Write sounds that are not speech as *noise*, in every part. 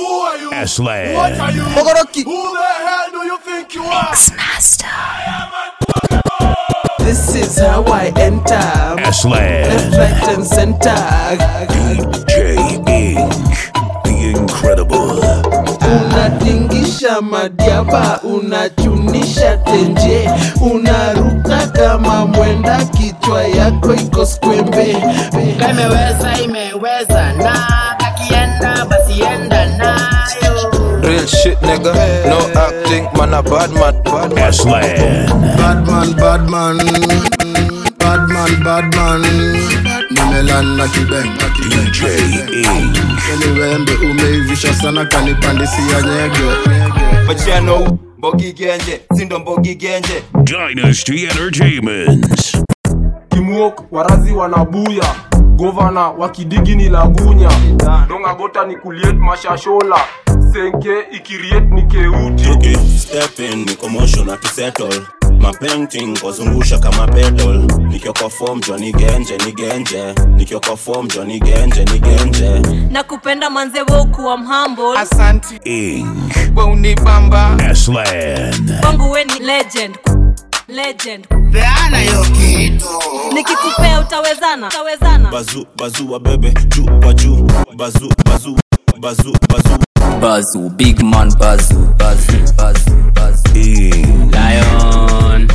Who are you? Aslan. What are you? Bogoroki. Who the hell do you think you are? This is how I enter. Aslan. Left, right, and center. DJ Ink. The Incredible. Unatingisha madiaba, unachunisha tenje, unaruka kama mwenda, kichwa yako iko skwembe. imeweza imeweza na kakienda enda nayo Real shit, nigga. No acting, man, a bad man. Bad man. Bad man, bad man. Bad man, bad man. Nimelan na kibeng, na kibeng. DJ Ink. Niwembe umeivisha sana kanipandisia nyege. Pachano, Mbogi Genje, Sindo Mbogi Genje. Dynasty Entertainment. kimuok warazi wanabuya govana wakidigi ni lagunya dongagota ni kuliet mashashola senke ikiriet ni keuti. Okay, step in, niko motion na tusettle mapainting kuzungusha kama pedal form jo ni genje ni genje. Nikiwa kwa form jo ni genje ni genje. Na kupenda manze wokuwa Asanti, Ink. Kwangu we ni legend. Legend peana hiyo kitu nikikupea utawezana utawezana bazu bazu wa bebe juu kwa juu bazu bazu bazu bazu Bazu, big man Bazu, Bazu, Bazu, Bazu. Ink. Lion.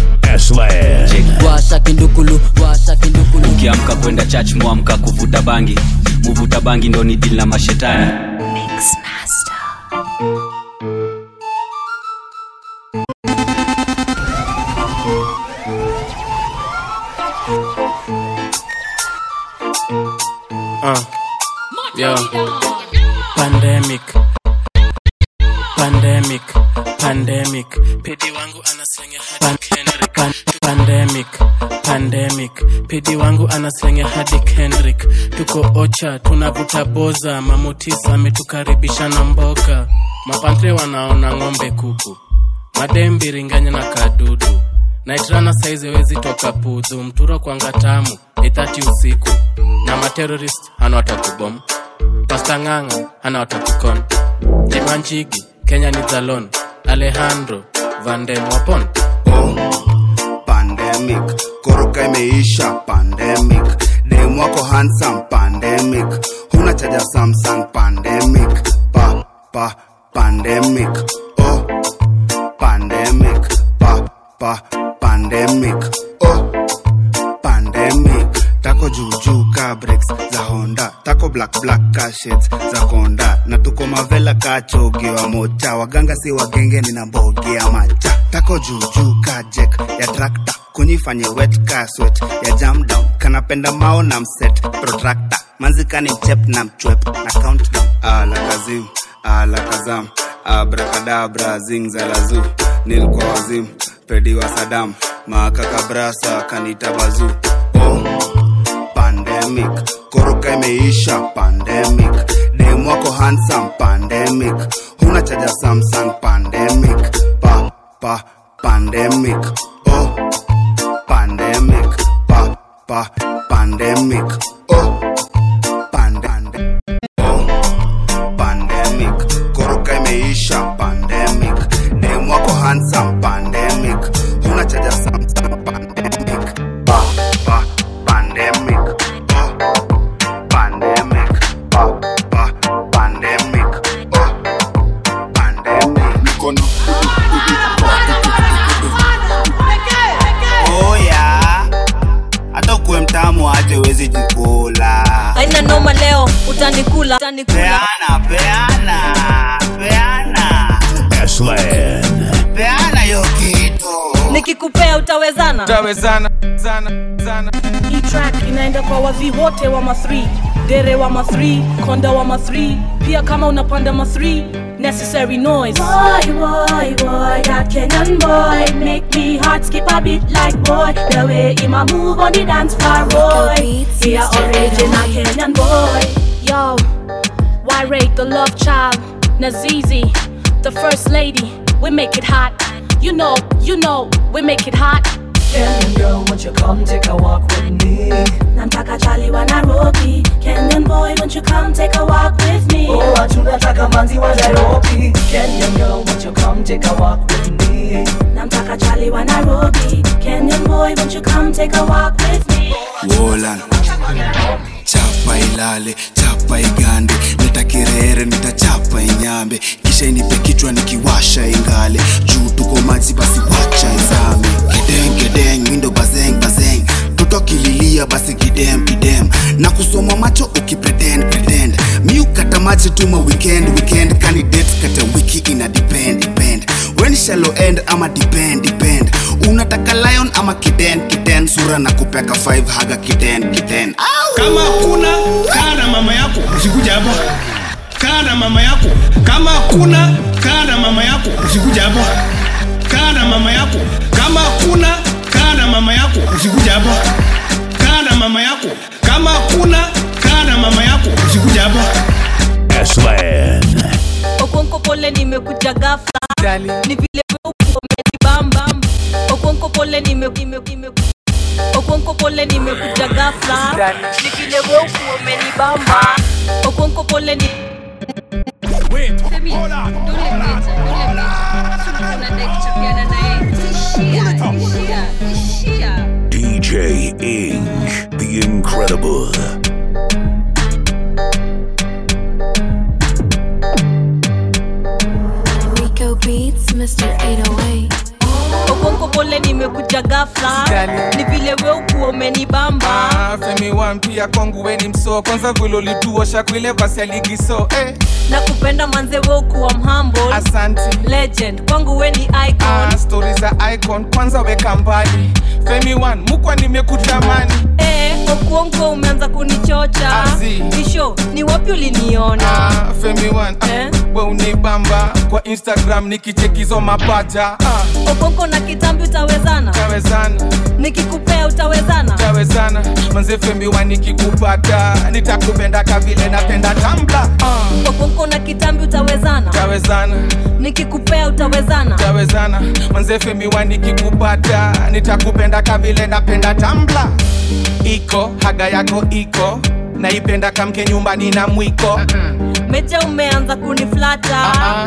Washa kindukulu, washa kindukulu. Ukiamka kwenda church mwamka kuvuta bangi. kuvuta bangi ndo ni deal na mashetani. Yo. Pandemic. Pandemic. Pandemic. Pedi wangu anaslenge hadi Kendrick. Pan pandemic. Pandemic. Pedi wangu anaslenge hadi Kendrick. Tuko ocha, tunavuta boza. Mamutisa ametukaribisha na mboga. Mapantre wanaona ng'ombe kuku. Madembi ringanya na kadudu. Naitrana saizi wezi toka pudhu. Mturo kwanga tamu. Itati usiku. Na materorist hana watakubom. Pasta Ng'ang'a hana watakukon. Kenya ni Zalon. Alejandro vandemwapon pandemic koroka imeisha pandemic dem wako handsome pandemic huna chaja samsung pandemic pa pa pandemic oh pandemic pa pa pandemic. Oh. Pandemic. Tako juujuu ka breaks za honda. Tako black black ka za konda na tuko mavela ka mocha. Waganga si wagenge nina mbogi macha. Tako juujuu ka jek ya trakta kunyifanye wet ka ya jam kanapenda mao na mset protractor. Manzikani mchep na mchwep na countdown ala kazim ala kazam. Abrakadabra zingzalazu nilikuwa wazim pedi wa sadam makakabrasa kanita bazu. Oh pandemic. Koroka imeisha. Pandemic. Dem wako handsome. Pandemic. Huna chaja samsung. Pandemic. Pa pa pandemic. Oh. Pandemic. Pa pa pandemic. Oh aje wezi jikula. Aina noma leo utanikula utanikula. Peana peana peana. Aslan. peana nikikupea utawezana Tawezana, zana, zana. hii track inaenda kwa wavi wote wa ma 3 dere wa ma 3 konda wa ma 3 pia kama unapanda ma 3 necessary noise Boy, boy, boy, that Kenyan boy make me heart skip a bit like boy. The way him a move on the dance floor, boy. He a original Kenyan boy. yo why rate the love child nazizi the first lady we make it hot you know you know we make it hot Kenyan girl, won't you come take a walk with me? Namtaka Charlie wa Nairobi. Kenyan boy, won't you come take a walk with me? Oh, tunataka manzi wa Nairobi. Kenyan girl, won't you come take a walk with me? Namtaka Charlie wa Nairobi. Kenyan boy, won't you come take a walk with me? Wolan chapa ilale chapa igande leta kirere nitachapa inyambe. Kisha inipe kichwa nikiwasha ingale. Juu tuko maji basi wacha izame. Kideng mindo bazeng bazeng. Toto kililia basi kidem kidem. Na kusoma macho ukipretend pretend. Mi ukata maji tuma weekend weekend. Candidate kata wiki ina depend depend. When shallow end ama depend depend unataka lion ama kiten kiten? sura na kupeka 5 haga kiten kiten. kama kuna kaa na mama yako. Usikuja hapa. Kaa na mama yako. Kama kuna kaa na mama yako. Usikuja hapa. Kaa na mama yako. Kama kuna kaa na mama yako. Usikuja hapa. Kaa na mama yako. Kama kuna kaa na mama yako. Usikuja hapa. Aslan. okonko pole nimekuja ghafla. ni vile pole okonko pole nimekuja gafla ni vile weuku umenibamba okonko pole ni DJ Ink. The Incredible. Rico Beats, Mr. 808. Okonko pole nimekuja gafla ni vile weuku umenibamba. Ah, femi wan pia kwangu weni mso. Kwanza vile ulituosha kwile basi aligiso eh. na kupenda manze weuku wa mhambo Asante. legend kwangu weni icon. Ah, stori za icon. Kwanza weka mbali femi mukwa nimekutamani. Eh, okuonko umeanza kunichocha. Azi. isho ni wapi uliniona? Ah, femi wan eh? we unibamba. Kwa instagram nikichekizo mapaja ah, okonko na kitambi utawezana. Tawezana nikikupea utawezana. Tawezana manze nikikupata. Nitakupenda kavile napenda tambla. Uh. okonko na kitambi utawezana. Tawezana nikikupea utawezana. Tawezana manze nikikupata. Nitakupenda kavile napenda tambla. Iko haga yako iko naipenda kamke nyumbani na mwiko. Meja umeanza kuniflata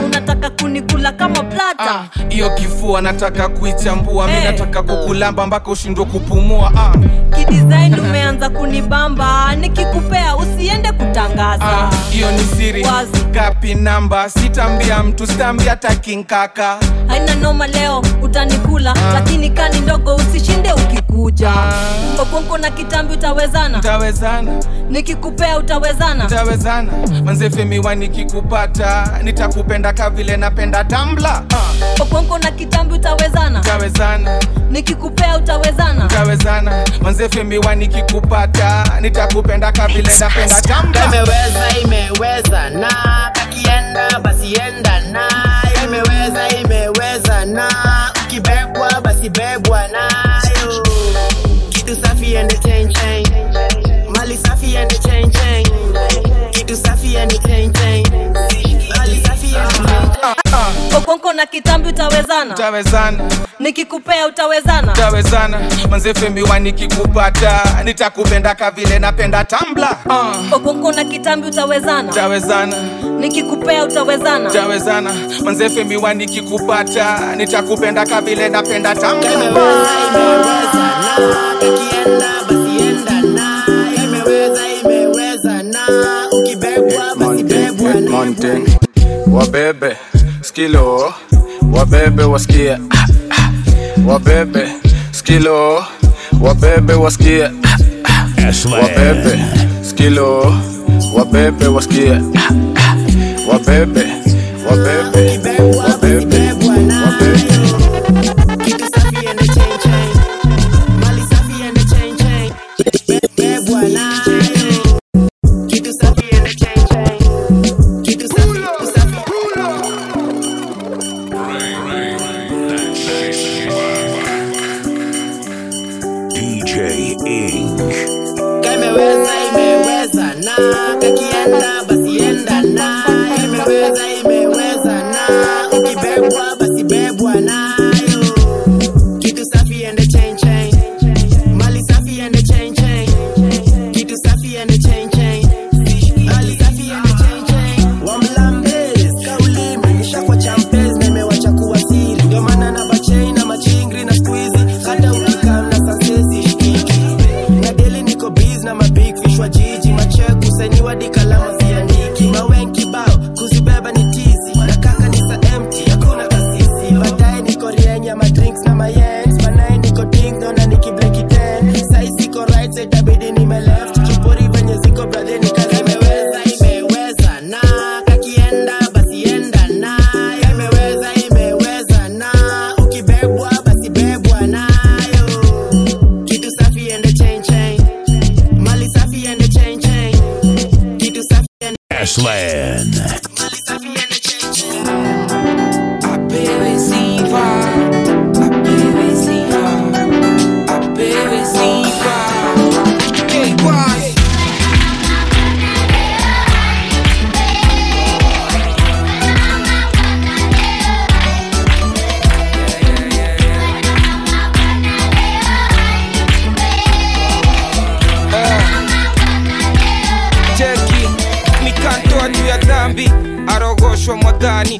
unataka kunikula kama plata hiyo kifua nataka kuichambua. Mi Eh. nataka kukulamba mpaka ushindwe kupumua. Uh. kidesign umeanza kunibamba. Nikikupea usiende kutangaza. Hiyo uh, ni siri. Kapi namba? Sitambia mtu sitambia takinkaka haina noma leo utanikula. Lakini kani ndogo usishinde ukikuja. Okonko na kitambi utawezana. Tawezana nikikupea utawezana? Utawezana. Manze femiwa nikikupata nitakupenda kavile napenda tambla uh. okonko na kitambi utawezana? Utawezana. Nikikupea utawezana? Utawezana. Manze femiwa nikikupata nitakupenda kavile napenda tambla imeweza imeweza na kakienda basi enda na. Imeweza imeweza na ukibebwa basi bebwa nayo kitu safi ende chain chain na kitambi utawezana. Utawezana. nikikupea utawezana. Utawezana. manze femiwa nikikupata. Nitakupenda kavile napenda tambla uh. okonko na kitambi utawezana. Utawezana. nikikupea utawezana. Utawezana. manze femiwa nikikupata. Nitakupenda kavile napenda tambla kakienda basi enda nayo imeweza imeweza na ukibebwa basi bebwa nayo wabebe skilo wabebe wasikie. Ah, ah. wabebe skilo. Wabebe wasikie. Wabebe skilo. Wabebe wasikie. Wabebe wabebe wabebe wabebe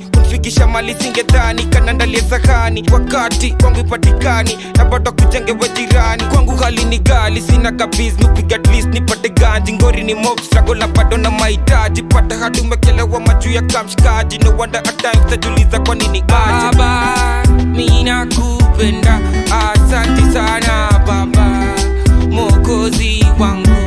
mwadhani kumfikisha mali singedhani kanandalia sahani wakati kwangu ipatikani na bado kujengewa jirani. Kwangu hali ni gali sina kabiz nupiga at least nipate ganji ngori ni mob struggle bado na mahitaji. Pata hadi umekelewa majuu ya kamshikaji. No wonder at times kwa nini baba mina kupenda asanti sana baba. Mokozi wangu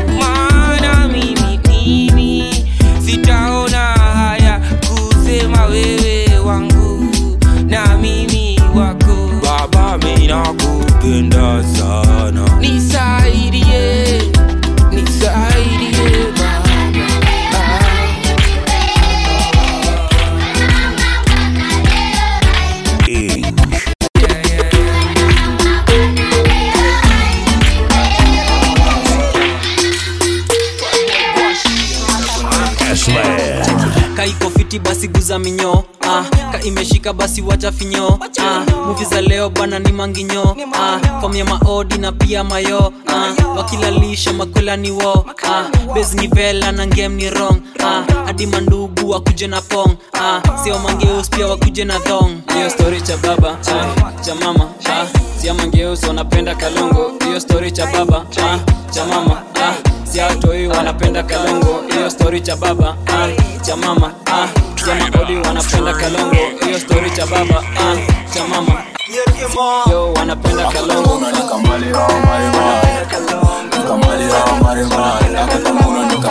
mina sana. Nisaidie basi guza minyo ah, ka imeshika basi wacha finyo ah, muvi za leo bana ni manginyo. Ah, ya maodi na pia mayo. Ah, wakilalisha makola ni wo. Ah, bes ni vela na ngem ni rong. Ah, hadi mandugu wakuje na pong. Ah, sio mangeus pia wakuje na thong. Hiyo stori cha baba ah, cha mama. ah, sia mangeus wanapenda kalongo. Hiyo stori cha baba ah, cha mama. Ah, siatoi wanapenda kalongo hiyo story cha baba ah, cha mama ah, sia maodi wanapenda kalongo hiyo story cha baba ah, cha mama yo wanapenda kalongo akakanguna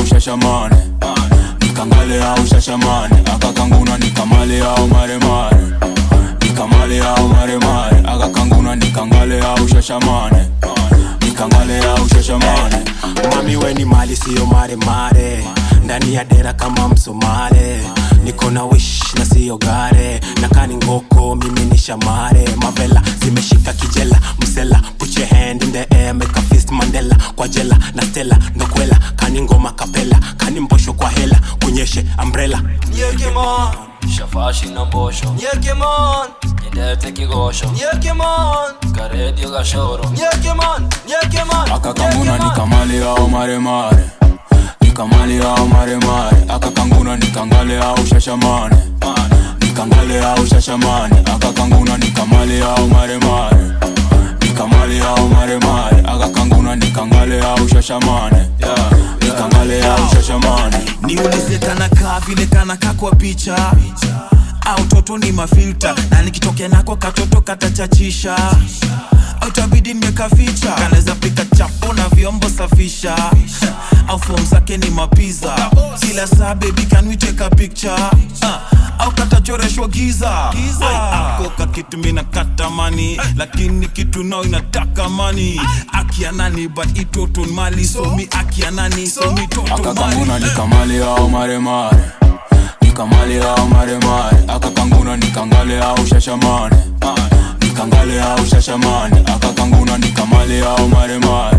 nikangale au shashamane nikangale au shashamane akakanguna nikamale au maremare. Nikamale au maremare. Akakanguna nikangale au shashamane nikangale au mami weni mali siyo maremare ndani ya dera kama msomale niko na wish na siyo gare. Nakani ngoko mimi ni shamare. Mavela zimeshika kijela. Msela put your hand in the air make a fist mandela. Kwa jela na stela ndokwela kani ngoma kapela kani mbosho kwa hela. Kunyeshe umbrella. Shafashi na mbosho. Kigosho. Karedio gashoro. Au maremare nikamali au maremare akakanguna nikangale au shashamane nikangale au shashamane akakanguna nikamali au maremare nikamali au maremare akakanguna nikangale au shashamane nikangale au shashamane niulize kanakaa vile kanakaa kwa picha. Au toto ni mafilta na nikitokea nako katoto katachachisha au tabidi nimekaficha kanaweza pika chapo na vyombo safisha. Au fom zake ni mapiza. Kila saa bebi kanwicheka pikcha uh, au katachoreshwa giza. Akoka ako kakitu mina katamani lakini kitu nao inataka mani akianani but itoto mali. Somi akianani somi toto akakanguna mali. au maremare. Nikamali au maremare. Akakanguna nikangale au shashamane nikangale au shashamane. Akakanguna nikamale au maremare.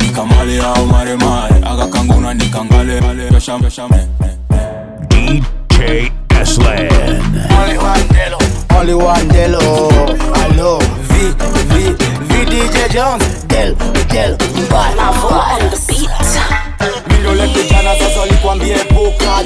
Nikamale au maremare. Akakanguna nikangale shashamane. DJ Aslan. Only one Delo, Allo V, V, V DJ Jones, Del, Del, Mbala on the beat. Mindole kijana sasa likwambie epuka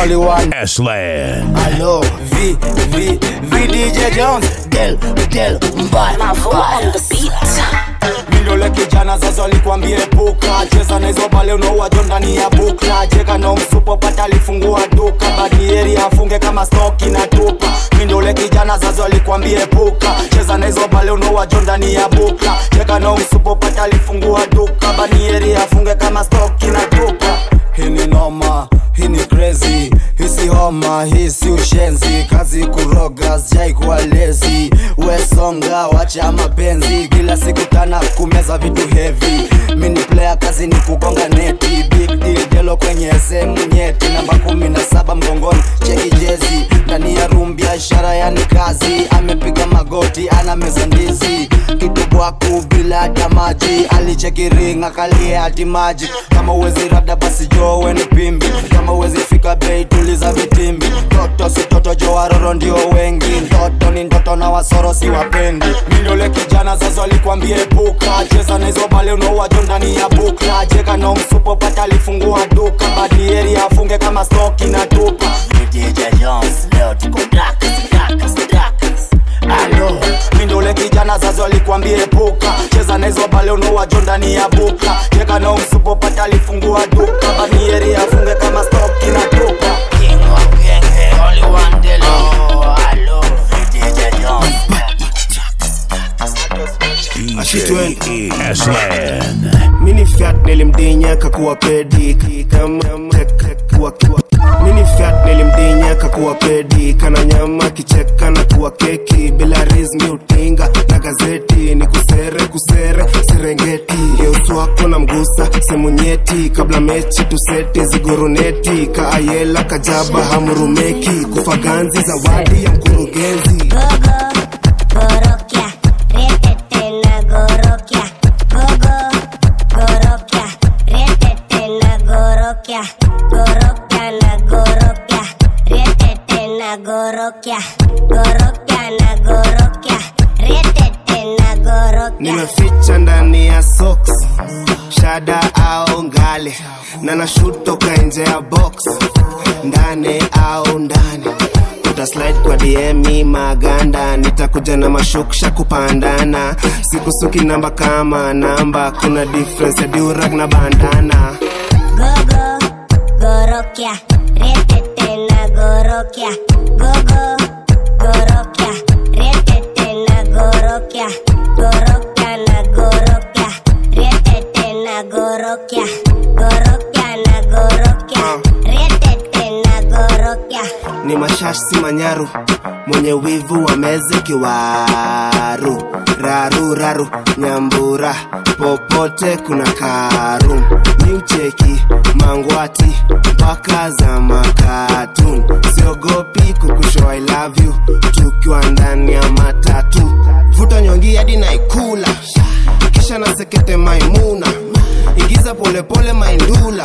Only one. Only Hello, V, V, V DJ Jones. Del, Del, mbaya. on the beat. Mindole kijana sasa alikwambia epuka cheza na hizo bale unaowajo ndani ya bukla. Cheka na umsupo pata alifungua duka. Badieri afunge kama stoki na tupa. Mindole kijana sasa alikwambia epuka cheza na hizo bale unaowajo ndani ya bukla. Cheka na umsupo pata alifungua duka. Badieri afunge kama stoki na tupa. Hii ni noma hii ni crazy. Hii si homa hii si ushenzi. Kazi kuroga sijai kuwa lezi. Wesonga wacha mapenzi. Kila siku tana kumeza vitu heavy. Mini player kazi ni kugonga neti. Big deal jelo kwenye sehemu nyeti. Namba kumi na saba mgongoni cheki jezi. Ndani ya room biashara yani kazi. Amepiga magoti ana meza ndizi. Kitubwaku bila hata maji. Alicheki ring akalia hati maji. Kama uwezi rada basi jowe ni pimbi. Kama uwezi fika bei tuliza vitimbi. Toto si toto jo waroro ndio wengi. Ndoto ni ndoto na wasoro si wapendi. Mindole kijana zazo alikwambia epuka cheza na hizo bale unaowajo ndani ya bukla. Jeka na msupo pata alifungua duka. Badieri afunge kama stoki na tupa. DJ kijana zazo alikwambia epuka cheza na hizo bale ndani ya bukla cheka na umsupo pata alifungua duka banieri afunge kama stok na tupa King of only one. DJ mini fiat nilimdinya kakuwa pedi kama kakuwa kuwa mini fiat nilimdinya kakuwa pedi. Kana nyama kicheka na kuwa keki. Bila rizmi utinga na gazeti. Ni kusere kusere serengeti yeusu wako na mgusa semu nyeti. Kabla mechi tusete zigoruneti kaayela kajaba hamurumeki. Kufaganzi zawadi ya mkurugenzi. Gorokia, na na gorokia, retete na gorokia. nimeficha ndani ya socks shada au ngale na nashoot toka nje ya box. Ndani au ndani? Utaslide kwa dm maganda. Nitakuja na mashuksha kupandana. Sikusuki namba kama namba kuna difference ya durag na bandana. Gogo, gorokia, retete gorokia, gogo, gorokia, retete na gorokia, gorokia na gorokia, retete na gorokia, gorokia na gorokia, retete na gorokia. ni mashasi manyaru mwenye wivu wa meze kiwaru raru raru nyambura popote kuna karu. Miucheki mangwati mpaka za makatun siogopi kukusho i tukiwa ndani ya matatu. Vuta nyongi hadi naikula kisha nasekete maimuna. Igiza polepole maindula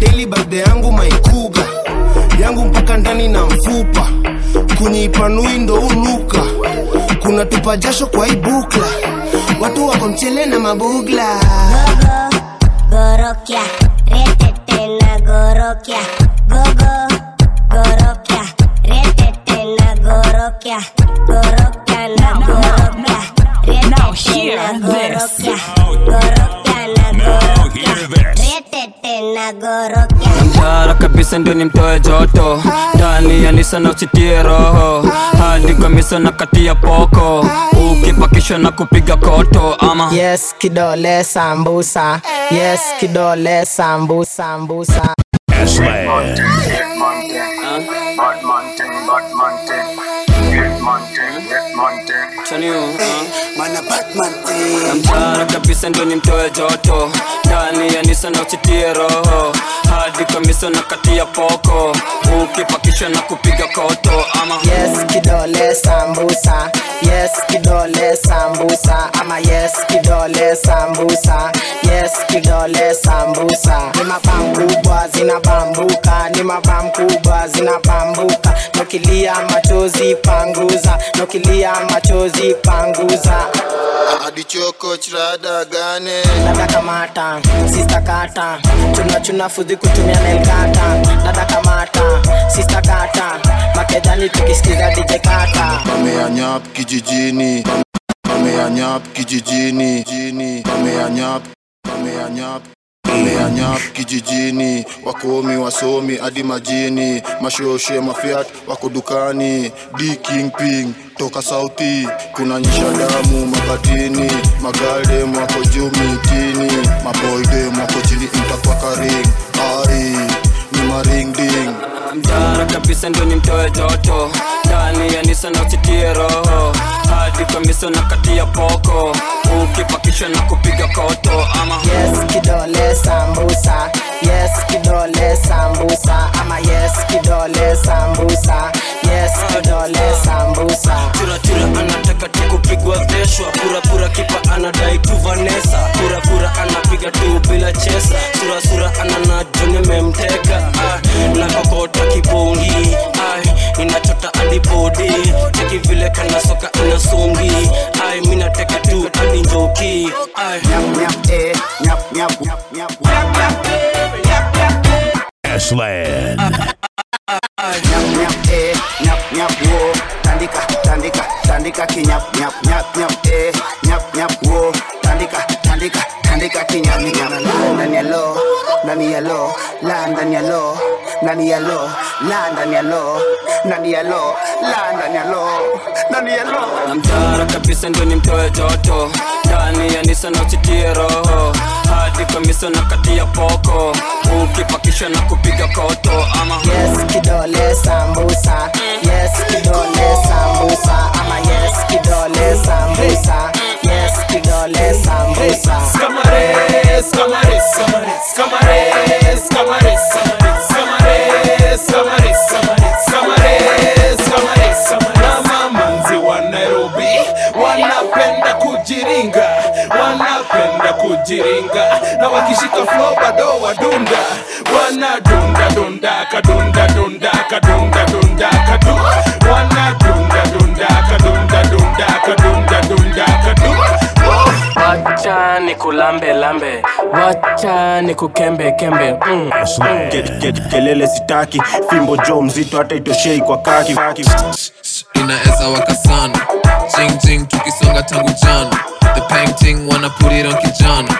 deli bade yangu maikuga. Yangu mpaka ndani na mfupa kunyipanui ndo uluka. Kuna tupa jasho kwa ibukla. Watu wako mchele na mabugla. Retete na gogo, gorokia, retete na na na mshara kabisa ndio ni mtoe joto. Ndani ya nisa na usitie roho. Hadi kamisa na katia poko. Ukipakishwa na kupiga koto ama. Yes kidole sambusa. Yes kidole sambusa sambusa S-Land. mshara kabisa ndio ni mtoe joto. Ndani ya nisa na usitie roho hadi kamiso na kati ya poko ukipakishwa na kupiga koto. Ama yes kidole sambusa. Yes kidole sambusa. Ama yes kidole sambusa. Yes kidole sambusa. Ni mabam kubwa zinabambuka ni mabam kubwa zinabambuka nokilia machozi panguza. Nokilia machozi panguza adichoko chirada gane? Dada kamata sista kata. Chuna chuna fudhi kutumia nelkata dada kamata sista kata. Tukisikiza dj kata. Pameanyap kijijini. Pameanyap kijijini. Jini pameanyap pameanyap pameanyap kijijini wakomi wasomi hadi majini mashoshe mafiat wako dukani. D toka sauti kuna nyisha damu makatini, magaldem wako juu mitini maboydem wako chini mtakwakaring ai ni maringding. Mtara kabisa ndo ni mtoe joto. Ndani ya nisa roho. Hadi kamisa na kati ya poko ukipakishwa na kupiga koto ama? Yes kidole sambusa. Yes kidole sambusa. Ama yes kidole sambusa. Yes kidole sambusa. Churachura anataka tukupigwa veshwa purapura kipa anadai tu vanesa purapura anapiga tu bila chesa. Surasura anana joni memteka ah, na kokota kibongi inachota adibodi cheki vile kana soka inasungi ai minateka tu hadi njoki. Ai. Nyap nyap nyap nyap Aslan. nyap nyap eh nyap nyap wo. Tandika tandika tandika kinyap nyap nyap nyap eh. Nyap nyap wo. Tandika tandika tandika kinyap nyap nyap, nyap, lo ndani ya lo? La ndani ya lo. Nani ya lo? La ndani ya lo. Nani ya lo? La ndani ya lo. Nani ya lo? Namtara kabisa ndo ni mtoe joto. Ndani ya nisa na usitie roho. Hadi kamisa na kati ya poko. Ukipakisha na kupiga koto ama yes kidole sambusa. Yes kidole sambusa. Ama yes kidole sambusa yes kidole sambusa scamares, scamares. Na kujiringa, wanapenda kujiringa, na wakishika flow bado wadunda, wanadunda dunda kadunda dunda kadunda ni kulambe lambe. Wacha ni kukembe kembe mm. Get- get- kelele sitaki. Fimbo jo mzito hata itoshei kwa kaki. Inaweza waka sana jing jing tukisonga tangu jana. The painting wanna put it on kijana.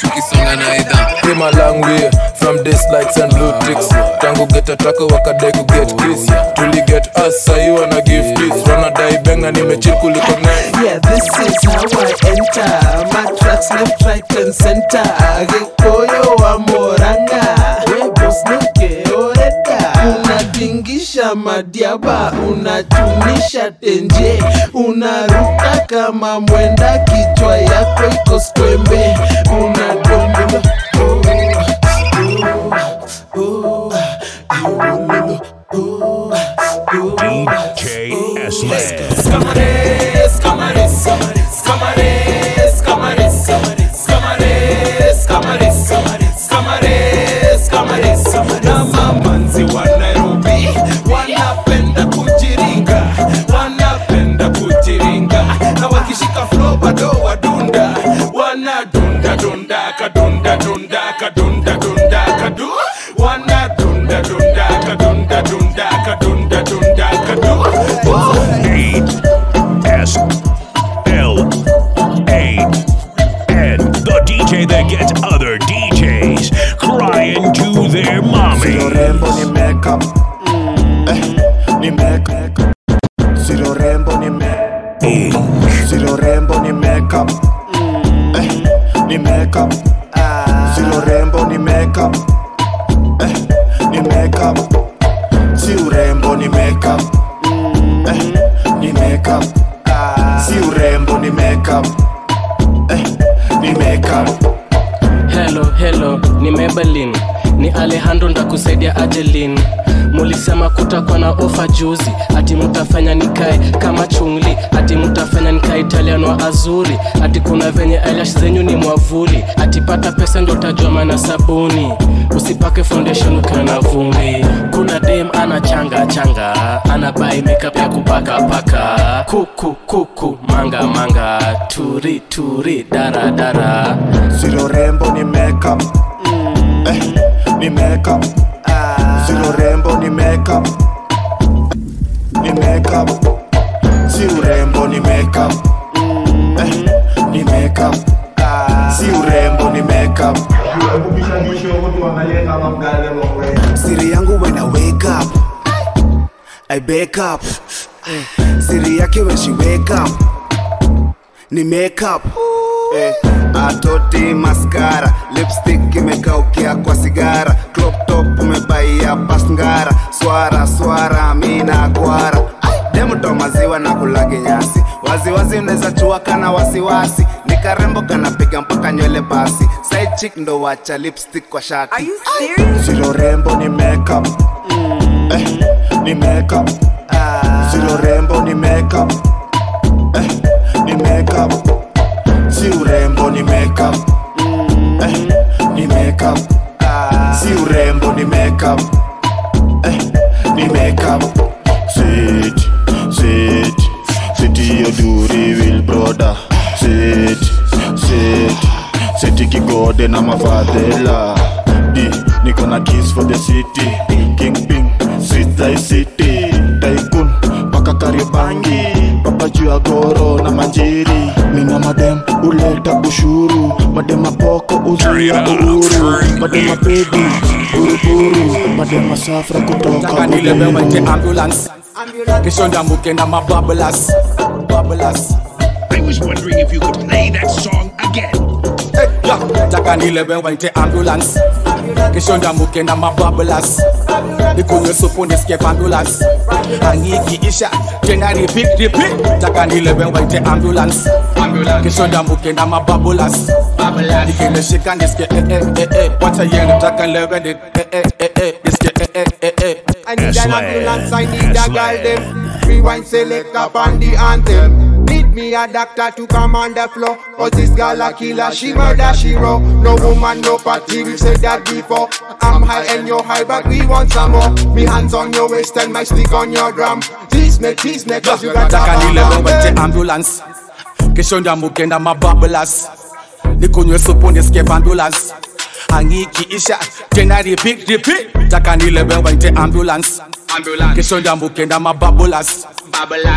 Tukisonga na idha Came a from this lights and blue ticks tangu get atako wakadai ku get kiss tuli get us sahi wana give kiss wana dai benga nimechill kuliko nani Yeah, this is how I enter. My tracks left, right, and center. Gekoyo wa Moranga, We boss oreta. Unatingisha madiaba, unachunisha tenje, unaruka kama mwenda, kichwa yako iko skwembe, unadombolo. DJ Aslan. Scamares, scamares, scamares, S L A N. The DJ that gets other DJs crying to their mommy. rembo ni makeup ni makeup silo rembo ni me. Silo rembo ni makeup eh, ni makeup helo ni alejandro ndakusaidia ajelin mulisema kutakuwa na ofa juzi. Ati mutafanya nikae kama chungli. Ati mutafanya nikae italian wa azuri. Ati kuna venye eyelash zenyu ni mwavuli. Ati pata pesa ndo mana sabuni. Usipake foundation ukiwa na vumbi. Kuna dem ana changa changa. Ana bai makeup ya kupaka paka. Kuku kuku manga manga. Turi turi dara dara. Rembo ni makeup makeup Zero rembo ni makeup ni makeup Si urembo ni makeup eh, ni makeup Si urembo ni makeup siri yangu when I wake up. I wake up. Siri yake when she wake up. Ni makeup eh, atoti maskara lipstick imekaukia kwa sigara umebaia pasngara swara swara mina kwara demto maziwa na kulage nyasi. Waziwazi unaweza chua kana wasiwasi. Ni karembo kanapiga mpaka nywele basi. Side chick ndo wacha lipstick kwa shati. Zero rembo ni makeup. Eh, ni makeup. Zero rembo ni makeup. Eh, ni makeup. Si urembo ni makeup. Eh, ni makeup Si urembo ni makeup. Eh, ni makeup. Sit, sit, sit hiyo duri will brother. Sit, sit, sit kigode na mafadhela. Di, niko na kiss for the city. Kingpin, sit thy city Tycoon, paka karibangi Papa juu ya goro na manjiri Mina madem uleta ushuru Madema poko uzuia uhuru Madema pedi, buruburu. Madema safra kutoka Taka ambulance Kisho ndambuke na mabubblers Bubblers I was wondering if you could play that song again. Taka nilebe waite ambulance Kisho ndambuke na mabubblers Nikunywe supu nisikie ambulance Angiki isha tena repeat repeat. Taka nilebe waite ambulance. Kisho ndambuke na mabubblers Nikimeshika nisikie eh eh eh eh. Wacha yenu taka nilebe ni eh eh eh eh. Nisikie eh eh eh eh. I need an ambulance, I need a girl them. Rewind select up on the anthem Need me a doctor to come on the floor Cause this girl a killer, she murder, she raw. No woman, no party, we said that before. I'm high and you're high, but we want some more. Me hands on your waist and my stick on your drum. Tease me, tease me, cause you got a ambulance. Kisho ndambuke na mabubblers Nikunywe supu nisikie ambulance. Angiki isha tena repeat repeat. Taka ambulance. Ndambuke na mabubblers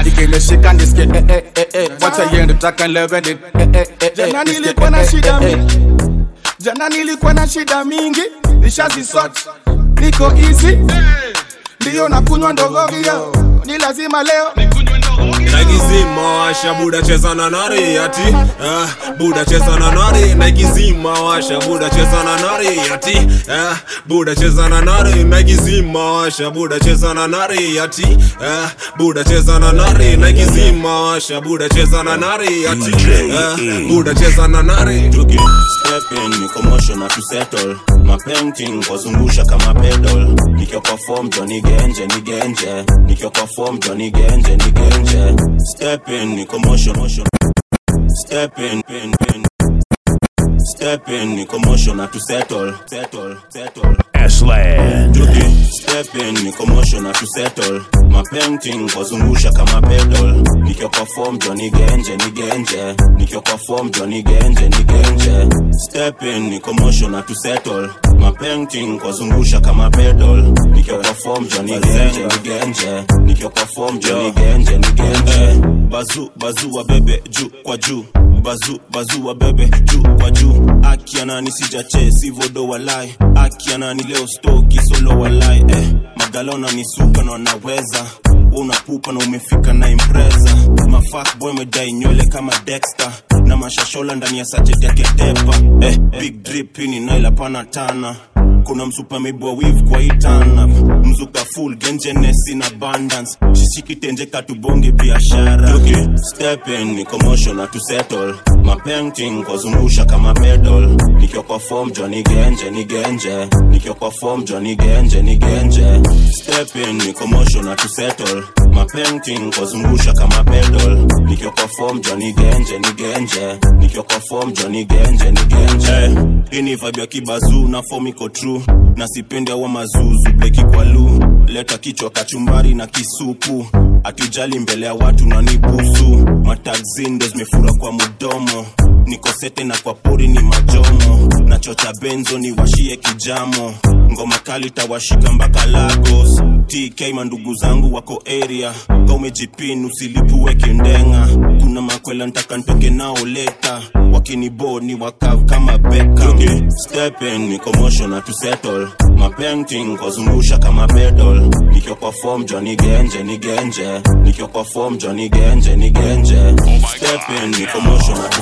Nikimeshika nisikie eh eh eh eh. Wacha taka eh eh eh eh. Jana nilikuwa na shida mingi. Jana nilikuwa na shida mingi. Nishazisort Niko easy. Ndiyo nakunywa ndogorio Ni lazima leo naikizima washa buda cheza na nari ati buda cheza na nari naikizima washa buda cheza na nari ati eh, buda cheza na nari naikizima washa buda cheza na nari ati eh, buda cheza na nari naikizima washa buda cheza na nari ati eh, buda cheza na nari. Step in, niko na to settle. Mapainting kwazungusha kama pedal. Nikio perform Johnny Genje ni Genje nikiwa kwa Johnny Genje ni Genje Step in, niko motion motion Step in, pin, pin. Step in, niko motion na to settle settle settle. S-Land. Step in, niko motion na to settle. Mapainting kwazungusha kama pedal. Nikiwa kwa form Johnny Genje ni Genje. Nikiwa kwa form Johnny Genje ni Genje. Step in, niko motion na to settle. Mapainting kwazungusha kama pedal. Nikiwa kwa form Johnny Genje ni Genje. Nikiwa kwa form Johnny Genje ni Genje. Bazu bazu wa bebe juu kwa juu bazu bazu wa bebe juu kwa juu akianani sijache sivodo walai akianani leo stoki solo walai eh, magalona ni na wanaweza unapupa na umefika na impreza. Mafakboy medai nywele kama dexter. Na mashashola ndani ya sachet yake tepa eh, big drip ni tana. Kuna msupa mibwa wiv kwa itana mzuka full gengenes in abundance. Shishikitenje katubonge biashara. Okay. step in na to settle. Mapainting kwazungusha kama pedal. Nikiwa kwa form Johnny Genje ni genje. Nikiwa kwa form Johnny Genje ni genje. Step in na to settle mapainting kwazungusha kama pedal. Nikiwa kwa Johnny Genje ni genje. Nikiwa kwa Johnny Genje ni genje. Hii ni kibazu na form iko na sipende wa mazuzu bleki kwa lu. Leta kichwa kachumbari na kisupu. Atujali mbele ya watu na nibusu matagzindo zimefura kwa mudomo niko sete na kwa pori ni majomo. Nachocha benzo ni washie kijamo. Ngoma kali tawashika mpaka lagos. Tk mandugu zangu wako area. Ka umejipin usilipue kindenga kuna makwela ntaka ntoke nao leta. Wakinibo ni wakav kama beka okay. ni commotion na tusettle mapenting kwazungusha kama bedol nikiwa kwa form Johnny Genje ni genje. Nikiwa kwa form Johnny Genje ni genje. Step in ni commotion na to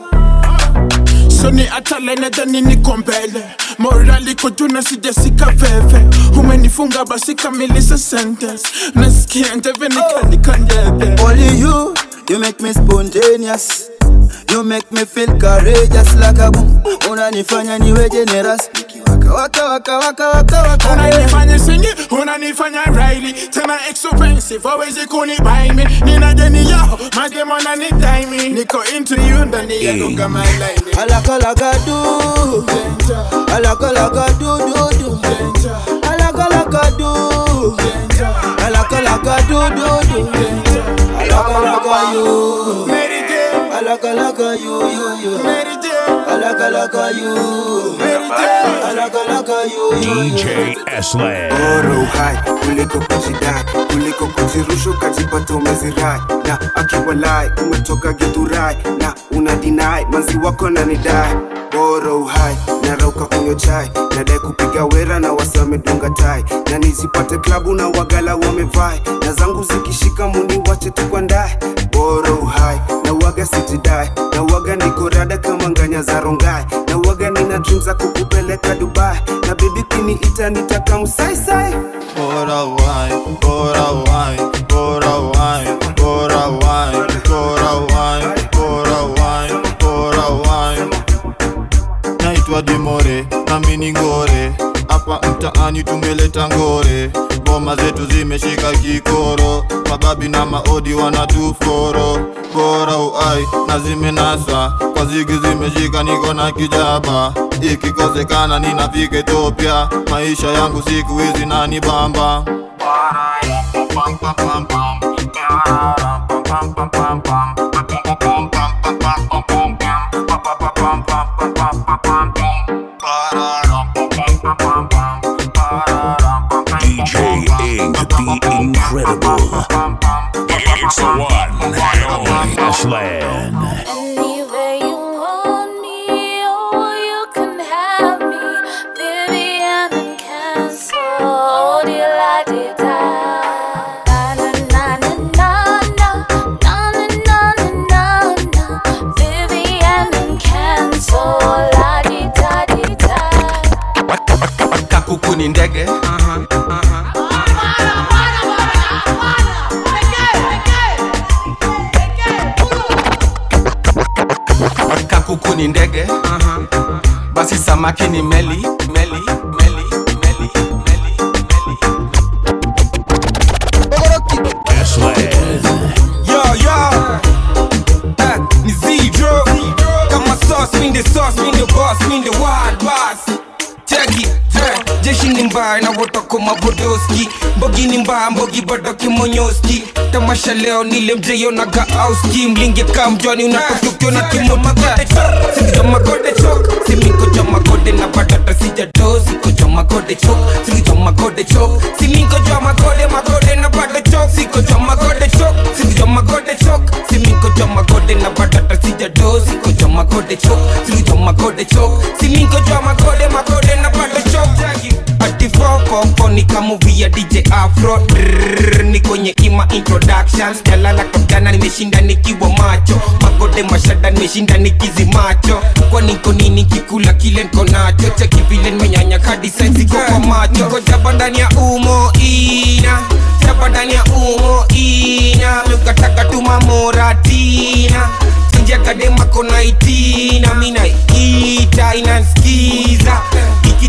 soni atalene dhani niko mbele morali kujuna sijasika veve umenifunga basi kamilisa sentence. Nasikia njeve nikanika njeve Only you, you make me spontaneous you make me feel courageous like a boom. Unanifanya niwe generous. Waka waka waka waka waka unanifanya singi unanifanya raili tena expensive always kuni buy me. Nina deni yao maje mwana ni time niko into you ndani ya duka my eh. line alaka alaka du. Alaka alaka du du du. Alaka alaka du. Alaka alaka du du du. Alaka alaka you. I like, I like you, you, you. I like, I like you. DJ Eslan. bora uhai kuliko kujidai kuliko kujirusha ukajipata umezirai na akiwalai umetoka githurai na una manzi wako na nidai. Uhai narauka kunywa chai nadai kupiga wera na wasamedunga tai. Na nizipate klabu na wagala wamevai na zangu zikishika muni wache tukwandae bora uhai na waga sijidai na waga niko kama nganya za rongai. Na waga nina dream za kukupeleka dubai. Na bibi kiniita nitaka msaisai Bora wine, bora wine, bora wine, bora wine, bora wine, Naitwa Dimore, nami ngore, hapa mtaani tumeleta ngore, boma zetu zimeshika kikoro, mababi na maodi wanatuforo, bora uai na zimenasa, kwa zigi zimeshika niko na kijaba, ikikosekana ninafika Ethiopia, maisha yangu siku hizi nani bamba DJ incredible. It's the one and only Eslan. Anywhere you want me, or you can have me, Vivian and Cancel. Oh, dear, la, dear, da. Na, na, ni ndege ni ndege basi samaki ni meli meli meli meli Yo, yo. Eh, ni zero. Kama sauce, mean the sauce, mean the boss, mean the wild boss. Cheki, eh, jeshi ni mbaya na wotoko mabodoski mbogi ni mbaya Mbogi bado kimonyoski. Tamasha leo nile mzee yonaga auski mlingekaa mjwani unatokiukiona kimotokamagode chok. Siminkoja magode na batata sijatoo sikoja magode chok. Sikoja magode chok. Siminkoja magode magode na bado chok. Sikoja magode chok. Sikoja magode chok. Siminkoja magode na batata sijatoo sikoja magode chok. Sikoja magode chok. Siminkoja magode magode na ati nikamuvia ni dj afro. Rrr, ni kwenye ima introductions. Jalala kapjana nimeshinda nikiwa macho. Magode mashada nimeshinda nikizi macho. Kwa niko nini kikula kile nko nacho. Cheki nimenyanya kadi sensi kwa macho. Niko jaba ndani ya umo ina. Jaba ndani ya umo ina. Mikataka tumamoratina sinjia kadema kona itina. Mina ita inanskiza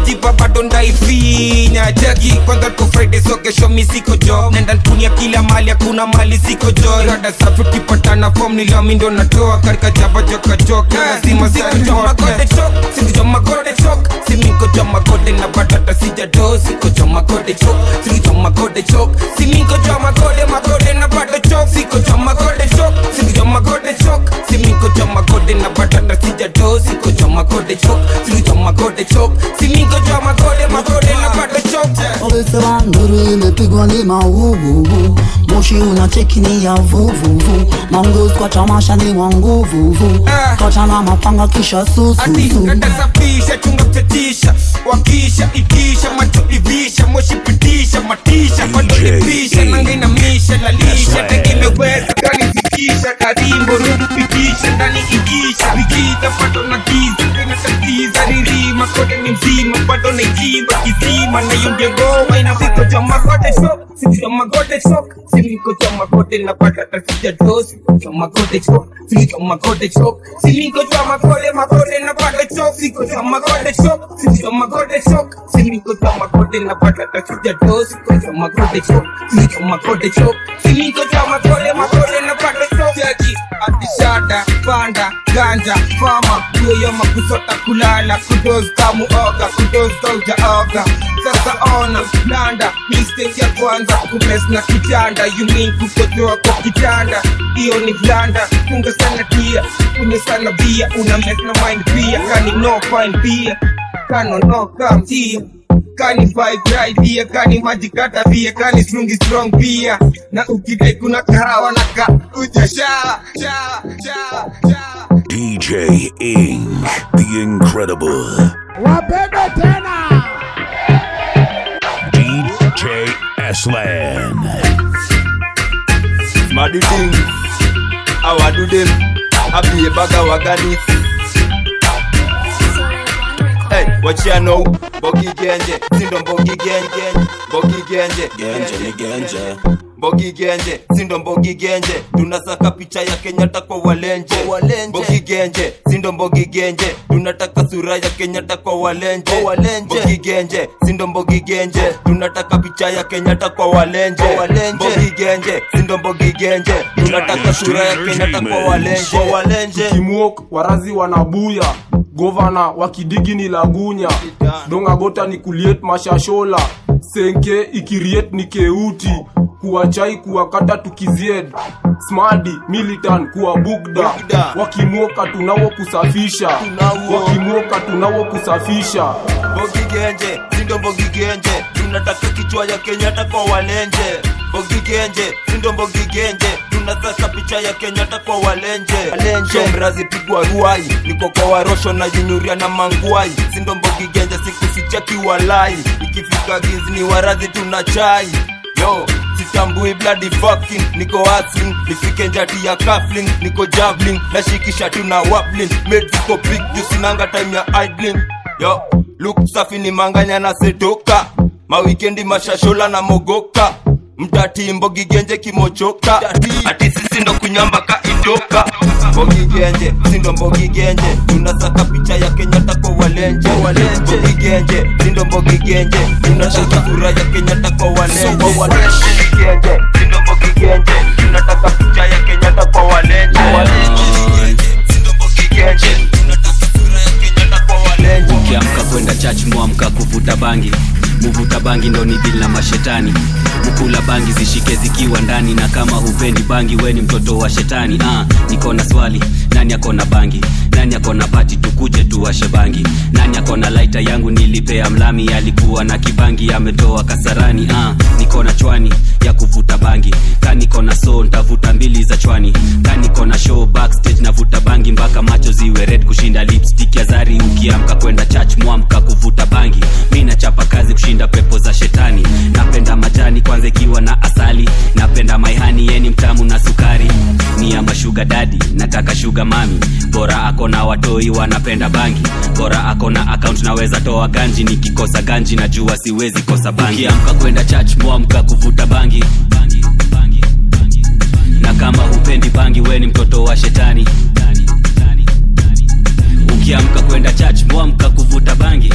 ikijipa bado ndaifinya. Jagi kwanza tu friday so kesho mi siko jo nenda tunia kila mali hakuna mali siko jo rada safi kipatana fom niliomi ndo natoa. Karika java joka joka. Lazima siko jo magode chok siko jo magode chok. Simiko jo magode na batata sija do siko jo magode chok siko jo magode chok. Simiko jo magode magode na bado chok siko jo magode chok siko jo magode chok simiko jo magode na batata sija do siko jo magode chok siko jo magode chok simiko jo magode magode na bado chok Wamesema nduru imepigwa ni mauvuvu, moshi unacheki ni ya vuvuvu, maungozi kwa tamasha ni wa nguvuvu, kachana mapanga kisha sususu natasafisha chunga mchatisha wakisha itisha macho ivisha moshi pitisha matisha bado nipisha nangainamisha lalisha tegemeweza kanifikisha karimbo rukupitisha ndani ikisha vikita bado na giza inatatiza ririma kote ni mzima bado naijimba kizima nayongegowa inafiko cha magode shok siku cha magode shok simiko cha magode na patata sija do siku cha magode shok siku cha magode shok simiko cha magode magode na patata chok siku cha magode shok siku cha magode shok simiko cha magode na patata sija do siku cha magode shok siku cha magode shok simiko cha magode magode jaji atishada panda ganja fama yoyo kusota kulala kudoz kamu oga kudoz kauja oga. Sasa ona blanda mistake ya kwanza kupes na kitanda you mean kukojoa kwa kitanda. Hiyo ni blanda funga sana tia kunywa sana bia una mess na mind pia kani no fine pia kano no come tia kani vibe right pia kani maji kata pia kani strong strong pia na ukidai kuna kahawa na ka uja sha sha sha DJ Ing the incredible. wabebe tena DJ Aslan. Madu awadudem abiye baga wagani. Hey, what you know? Bogi genje, sindo bogi genje, bogi genje, genje ni genje. Bogi genje, sindo Mbogi genje, tunasaka picha ya Kenyatta kwa walenje. Mbogi genje, sindo Mbogi genje, tunataka sura ya Kenyatta kwa walenje. Mbogi genje, sindo Mbogi genje, tunataka picha ya Kenyatta kwa walenje. Mbogi genje, sindo Mbogi genje, tunataka sura ya Kenyatta kwa walenje. Walenje. Kimuok, warazi wanabuya govana wakidigi ni lagunya dongagota ni kuliet mashashola senke ikiriet ni keuti kuwachai kuwakata tukizied. Smadi militan kuwa bugda. Wakimwoka tunawo kusafisha. Wakimwoka tunawo kusafisha. Bogi genje, sindo bogi genje, tunataka kichwa ya Kenyatta kwa walenje. Bogi genje, sindo bogi tunataka picha ya Kenyatta kwa walenje. Mrazi pigwa ruai, niko kwa warosho na Junuria na Manguai, Sindo genje, sikufichaki walai, ikifika gizi ni warazi tuna chai. Yo, sitambui bloody fucking, niko hustling, nifike njati ya kafling, niko javelin, nashikisha tuna waplin, made ziko big, time ya idling. Yo, look safi ni manganya na setoka mawikendi mashashola na mogoka mtati mbogi genje kimochoka. Ati sisi ndo kunyamba ka itoka mbogi genje sindo mbogi genje. Tunasaka picha ya kenyatta kwa walenje. Mbogi genje sindo mbogi genje. Tunataka sura ya kenyatta kwa walenje. Mbogi genje sindo mbogi genje. Tunataka picha ya kenyatta kwa walenje. Ukiamka kwenda church mwamka kuvuta bangi muvuta bangi ndo ni dili na mashetani. Mukula bangi zishike zikiwa ndani na kama hupendi bangi weni mtoto wa shetani. Ah, niko na swali nani akona bangi? Nani akona pati tukuje tuwashe bangi? Nani akona laita yangu nilipea mlami? Alikuwa na kibangi ametoa kasarani. Ah, niko na chwani ya kuvuta shuga bora ako na watoi wanapenda bangi. Bora ako na akaunt naweza toa ganji nikikosa ganji najua siwezi kosa bangi. Kwenda church mwamka kuvuta bangi. Na kama hupendi bangi we ni mtoto wa shetani. Ukiamka kwenda church mwamka kuvuta bangi.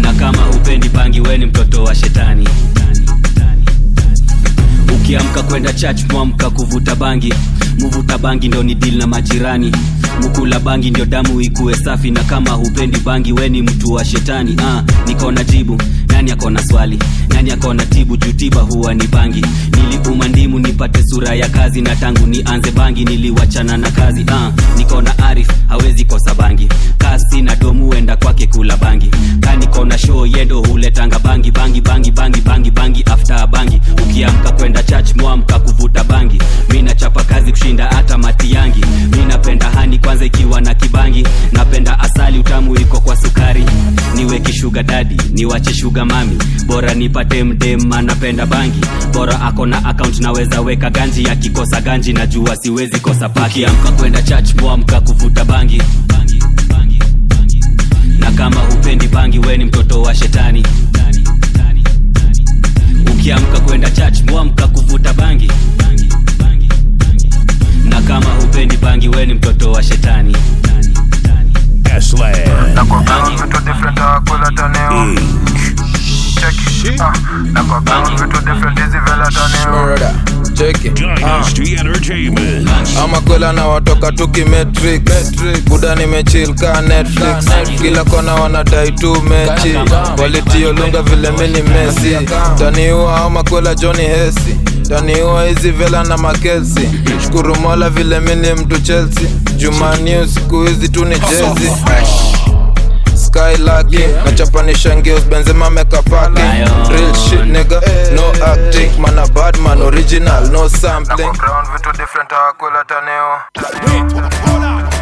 Na kama hupendi bangi we ni mtoto wa shetani. Ukiamka kwenda church mwamka kuvuta bangi muvuta bangi ndo ni dil na majirani. Mukula bangi ndio damu ikuwe safi na kama hupendi bangi weni mtu wa shetani. Ah, niko na jibu nani akona swali? Nani akona tibu? Jutiba huwa ni bangi. Niliuma ndimu nipate sura ya kazi na tangu nianze bangi niliwachana na kazi. Uh, niko na arif hawezi kosa bangi. Kasi na domu enda kwake kula bangi. Kaniko na show yendo huletanga bangi bangi bangi bangi bangi bangi after bangi. Ukiamka kwenda church mwamka kuvuta bangi. Mi nachapa kazi kushinda hata mati yangi. Mi napenda hani kwanza ikiwa na kibangi. Napenda asali utamu iko kwa sukari. Niwe kishuga dadi niwache shuga mami. Bora nipate mdem anapenda bangi. Bora ako na akaunt naweza weka ganji. Akikosa ganji najua siwezi kosa paki. Amka kwenda church mwamka kuvuta bangi. Na kama hupendi bangi we ni mtoto wa shetani. Ukiamka kwenda church mwamka kuvuta bangi. Na kama hupendi bangi we ni mtoto wa shetani Esland. Murder. Check it. Dynasty Entertainment. ama kwela na watoka tukimetric buda nimechill ka netflix. Kila kona wanadai tu mechi walitiolunga vile mini mesi taniua ama kwela joni hesi taniua hizi vela na makelsi shukuru mola vile mini mtu chelsea. Jumaniu siku hizi tu ni jezi skylaki yeah. nachapanisha ngeos benzema mekapaki real shit nigga. No acting mana badman original no sampling vitu different hawakwela taneo Yo,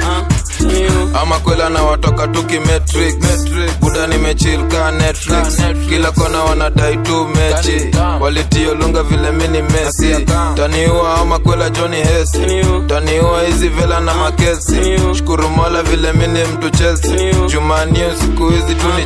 ama kwela na watoka tukimetric buda nimechil ka netflix. Kila kona wanadai tu mechi. Walitiolunga vile mini mesi taniua ama kwela joni hesi taniua hizi vela na makesi. Shukuru mola vile mini mtu chesi. Jumanio siku hizi tu ni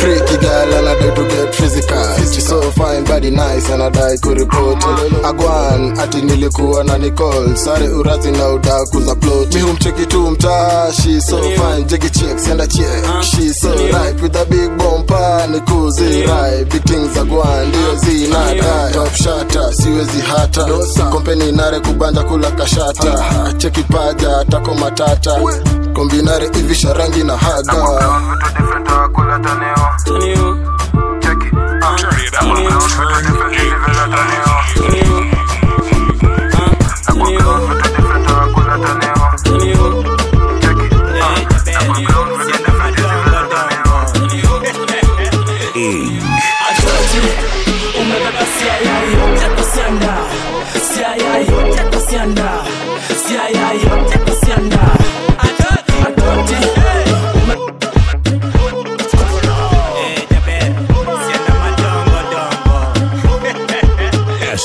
Freaky girl and I die to get physical. She so fine, body nice and I die kuripoti. Agwan ati nilikuwa na Nicole. Sare urazi na udaku za plot. Mi humcheki tu mtaa. She so fine, jiggy check, and I check. She so right with a big bumper. Nikuzi right, big things agwan ndio zinata. Top shata, siwezi hata. Kompeni nare kubanja kula kashata. Cheki paja, tako matata. Kombinare ivisha rangi na haga. umebeba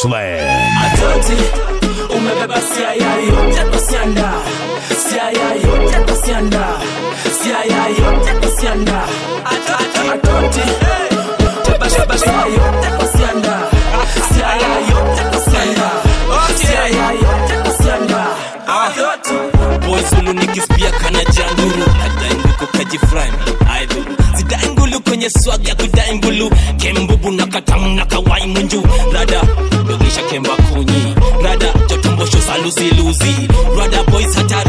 Slam. Atoti umebeba siaya yote kusianda, siaya yote kusianda, siaya yote kusianda. Atoti atoti umebeba siaya yote kusianda, siaya yote kusianda, siaya yote kusianda. Atoti bozulu nikisipia kana janduru nadainduko kajiframe idol zidai ngulu kwenye swag ya kudai kembubu na katamu na kawai rada. Kemba Kunyi. Rada, jotombo sho saluzi luzi. Rada boys hata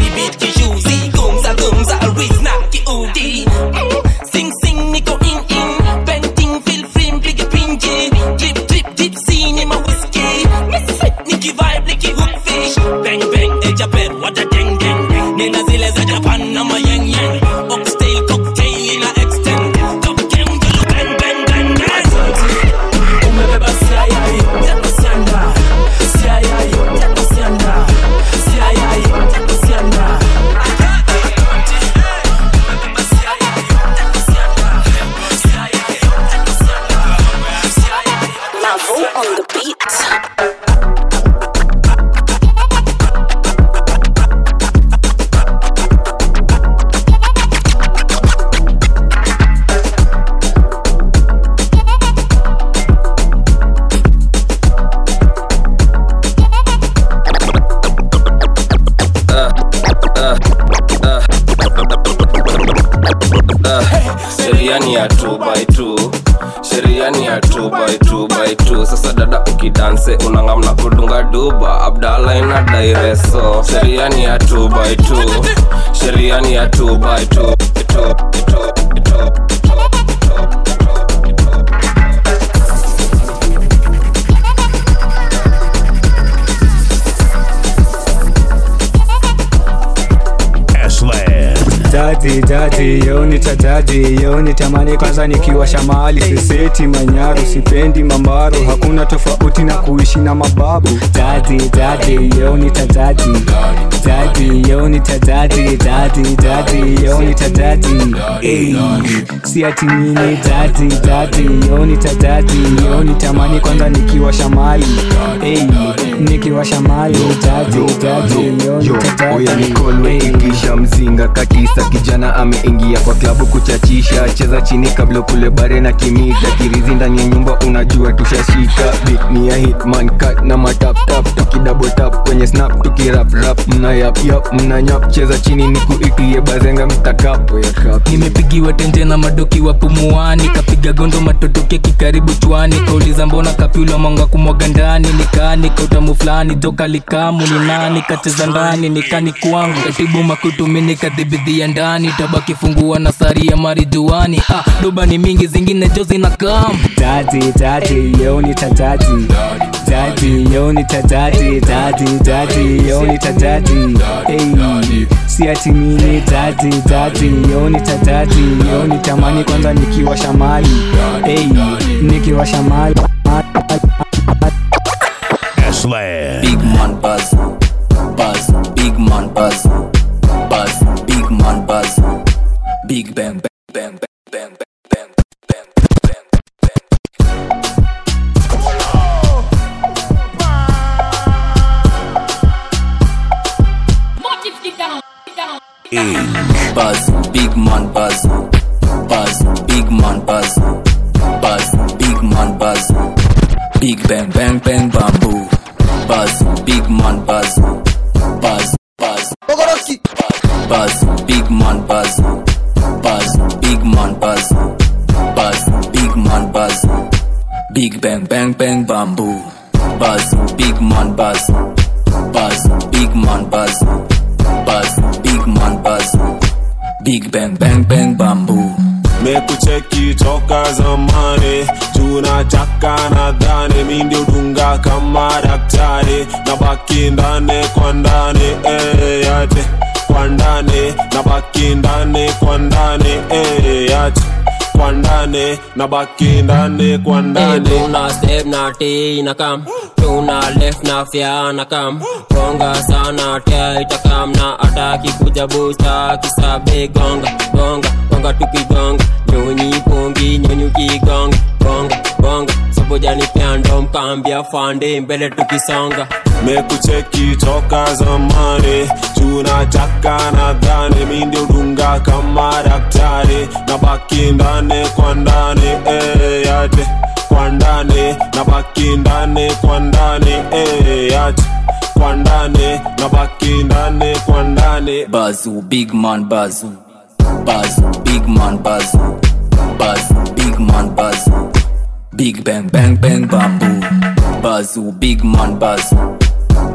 Dadi yo nitadadi yo. Nitamani kwanza nikiwa shamali. Siseti manyaru sipendi mambaru hakuna tofauti na kuishi na mababu. Dadi yo Ey, si ati mimi dadi dadi yoni nitadadi yoni tamani kwanza nikiwasha mali. Hey, nikiwasha mali oya mikono ikisha mzinga katisa kijana ameingia kwa klabu kuchachisha. Cheza chini kabla kule bare na kimita kirizi ndani ya nyumba unajua tushashika. Beat ni ya hitman cut na mataptap tukidabotap kwenye snap tukirap mnayapyap mna yap yap mna nyap. Cheza chini ni kuitie bazenga mstakap nimepigiwa tenje na madoki kiwa pumuani kapiga gondo matotoke kikaribu chwani kauliza mbona kapyula mwanga kumwaga ndani? Nikani kautamu fulani? Joka likamu ni nani? Kacheza ndani nikani kwangu? Katibu makutumi nikadhibidhia ndani. Tabaki fungua na sari ya marijuani ah, doba ni mingi zingine jo zina tati tati daddy, yo nitadadi Daddy, yo nitadadi dadi dadi yo nitadadi Hey, si ati mimi dadi daddy, yo nitadadi Yo nitamani kwanza nikiwa mali. Hey, nikiwasha mali. Big man buzz, buzz, big man buzz, buzz, big man buzz, big bang bang bang bang bang bang bamboo. Buzz, big man buzz, buzz, buzz, buzz, big man buzz, buzz, big man buzz, buzz, big man buzz, big bang bang bang bamboo. Buzz, big man buzz, buzz, big man buzz, buzz, big man buzz, big bang bang bang bamboo. mekucheki toka zamani tuna chaka nadhani mi ndio dunga kama daktari. Na baki ndani kwa ndani eh, yate. Kwa ndani na baki ndani kwa ndani eh, kwa ndani na baki ndani kwa ndani. Tuna step na t na kam tuna left na fya na kam gonga sana tia itakam na ataki kuja busta kisabe gonga gonga gonga tukigonga. Nyonyi pongi nyonyi ukigonga gonga gonga. Sabojani pyando mkambia fande mbele tukisonga mekucheki toka zamani tuna chaka nadhani mi ndio dunga kama daktari na baki ndani kwa ndani eh, yate kwa ndani na baki ndani kwa ndani eh, yate kwa ndani na baki ndani kwa ndani Bazu, big man Bazu. Bazu, big man Bazu. Bazu, big man Bazu. Big bang bang bang bamboo. Bazu, big man Bazu.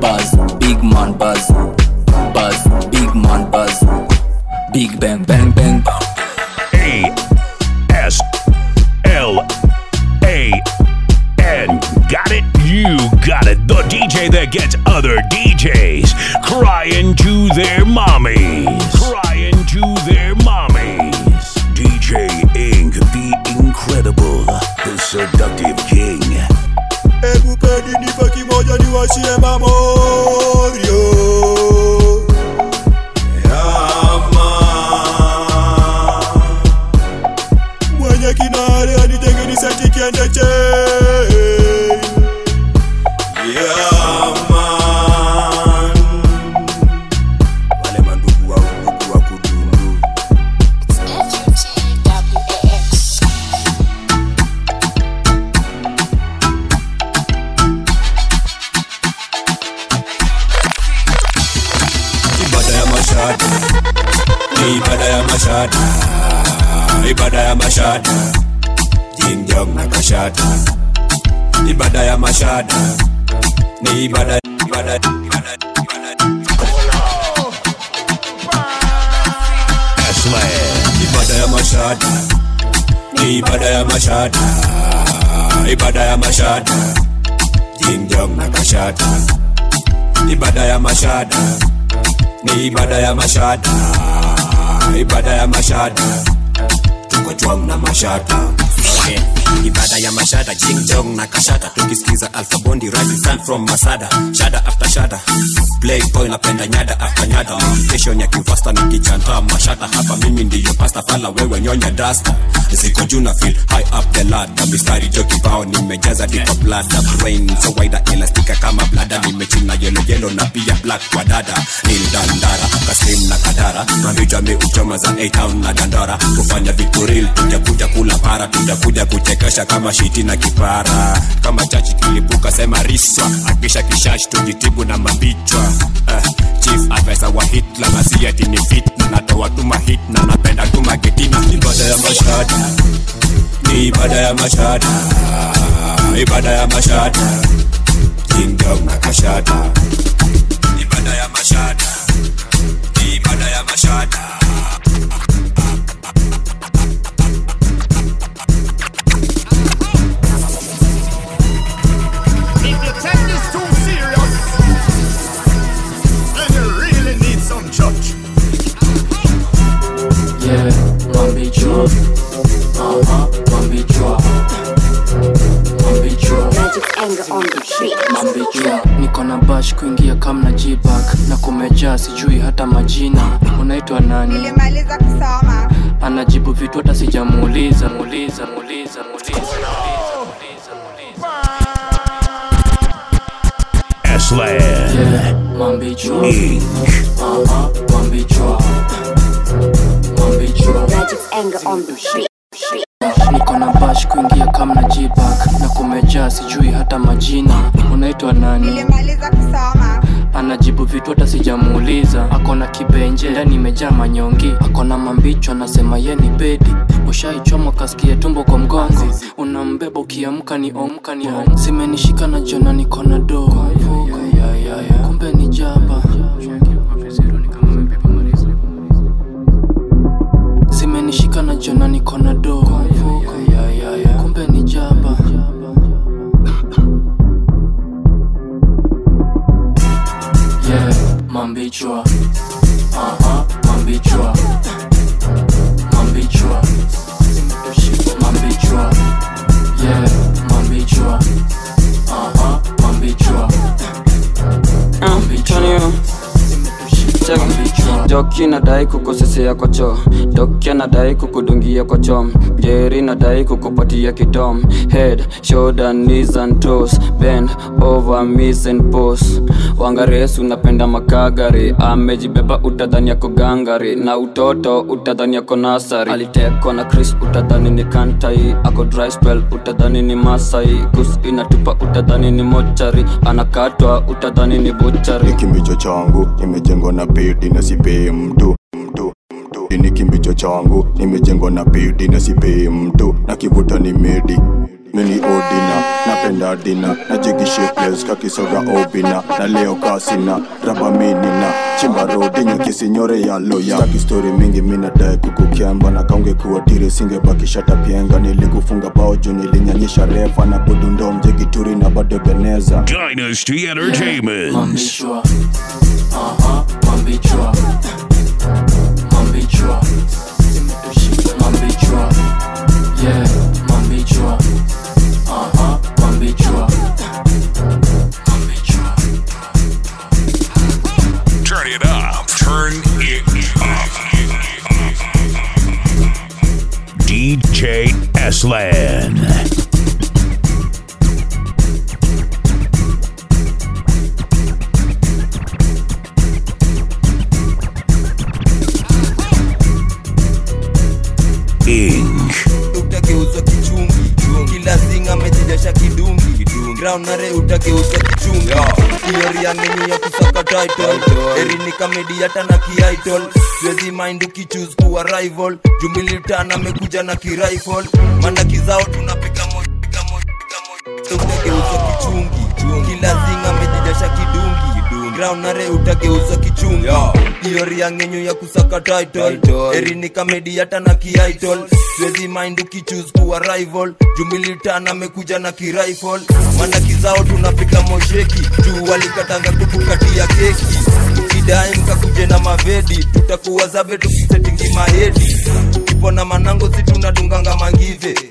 Bazu, big man Bazu. Bazu, big man Bazu. Big bang bang bang bamboo. A S L A N. Got it? You got it. The DJ that gets other DJs crying to their mommies. Crying to their seductive king. Hebu pedi nipe kimoja niwashie mamorio ibada ya mashada ibada ya mashada jingjong na kashada ibada ya mashada ni ibada ibada ibada ibada. Ya mashada ni ibada ya mashada ibada ya mashada jingjong na kashada ibada ya mashada ni ibada ya mashada ibada ya mashada tuko chwang na mashada Okay. Ibada ya mashada jingjong na kashada. Tukisikiza alfabondi rising from masada. Shada after shada. Playboy napenda nyada after nyada. Meditation ya kivasta nikichanta mashata hapa mimi ndiyo pasta fala wewe nyonya dasta. Ziko juu na feel high up the ladder. Mistari jo kibao nimejaza dipa blada brain so wide elastika kama blada nimechina yellow yellow na pia black kwa dada. Nil dandara kaslim na kadara. Mavitu ameuchoma za A-town na dandara. Kufanya vitu real tujakuja kula para tujakuja kuchekesha kama shiti na kipara. Kama chachi kilipuka sema riswa. Akisha kishashi tujitibu na mabichwa. Uh, chief advisor wa hitla masiati ni fitna. Natoa napenda tuma kitina. ibada ya mashada. Ni ibada ya mashada. Ibada ya mashada. Jingjong na kashada. Ibada ya mashada. Ni ibada ya mashada Mambichwa. niko na bash kuingia kamna jibak na kumejaa sijui hata majina. Unaitwa nani? Nilimaliza kusoma. Anajibu vitu hata sijamuuliza. Muuliza muuliza muuliza Yeah. mambichwa Ink. Mambichwa mambichwa niko na bash kuingia kama na jibak na kumejaa sijui hata majina. Unaitwa nani? Anajibu vitu hata sijamuuliza. Akona kibenje ndani imejaa manyongi. Akona mambicho anasema ye ni bedi. Ushaichoma kasikia tumbo kwa mgonzi unambeba ukiamka ni omka ni om zimenishika na jona niko na do kumbe ni jaba kukudungia kwa chom. Jeri nadai kukupatia kidom head shoulder knees and toes. Bend over miss and pose. Wangaresu unapenda makagari. Amejibeba utadhani yako gangari. Na utoto utadhani yako nasari. Alitekwa na chris utadhani ni kantai. Ako dry spell utadhani ni masai. Kus inatupa utadhani ni mochari. Anakatwa utadhani ni buchari kimbicho changu imejengwa na pedi na sipei mtu mtu ni kimbicho changu nimejengwa na pedi na sipei mtu na kivuta ni medi mini odina napenda dina na jigi kakisoga obina na leo kasina raba minina chimba rodi nyakisinyore ya loya staki stori mingi minadae kukukyamba na kaunge kuwa tire singebakishata pienga nilikufunga bao juu nilinyanyisha refa na budundo mjegituri na bado beneza Dynasty Entertainment. Mambichwa. Aha, mambichwa. Mambichwa. Mambichwa. Yeah, mambichwa. Aha, mambichwa. Turn it up. Turn it up. DJ Eslan. Amejijasha kidungi ground nare utageuzwa kichungi. Ioriangenyu ya kusaka title? Erini kamedi hata na kiaitol siwezi mind ukichuse kuwa rival. Jumilitana amekuja na kirifle mana kizao tunapiga mo utageuzwa kichungi. Kila zinga amejijasha kidungi ground nare utageuza kichungi ioriangenyu ya kusaka title. Erini kamedi hata na kiitol siwezi mind ukichuse kuwa rival. Jumilitan amekuja na kirifle. Mana kizao tunapika mosheki. Juu walikatanga kutukatia keki. Ukidai mkakuje na mavedi tutakuwa zabe tukisetingi mahedi tukipona manango si tunadunganga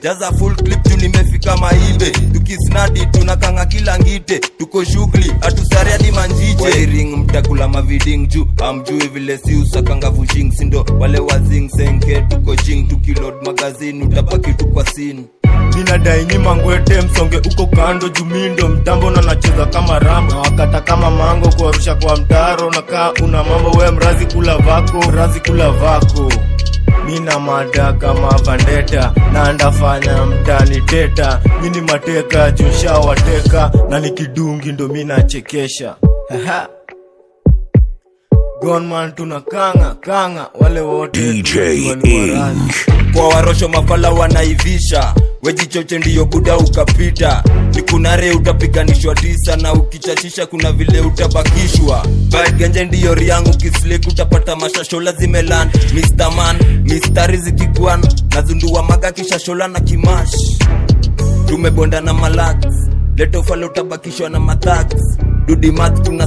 jaza full clip tu nimefika maibe. Tukisnadi tunakanga kila ngite. Tuko shughuli hatusari hadi manjije. Mtakula maviding juu. Amjui vile si usakanga vushing sindo wale wazing senke tuko ching tukilod magazini utabaki tu sini ninadai msonge. Uko kando jumindo mtambo na nacheza kama rambo wakata kama mango kuarusha kwa mtaro. Na una mambo we mrazi kula vako mrazi kula vako mina mada kama vandeta na ndafanya mtani teta mini mateka joshawateka na nikidungi ndo minachekesha. Gonman tuna kanga kanga wale wote DJ Ink. kwa warosho mafala wanaivisha wejichoche ndiyo buda ukapita. Nikunare utapiganishwa tisa na ukichachisha kuna vile utabakishwa. Genje ndiyo riangu kislik utapata mashashola zimelan. Mr. mistari zikigwan nazundua maga kishashola na kimash. Tumebonda na malax letofala utabakishwa na mathax dudimat tuna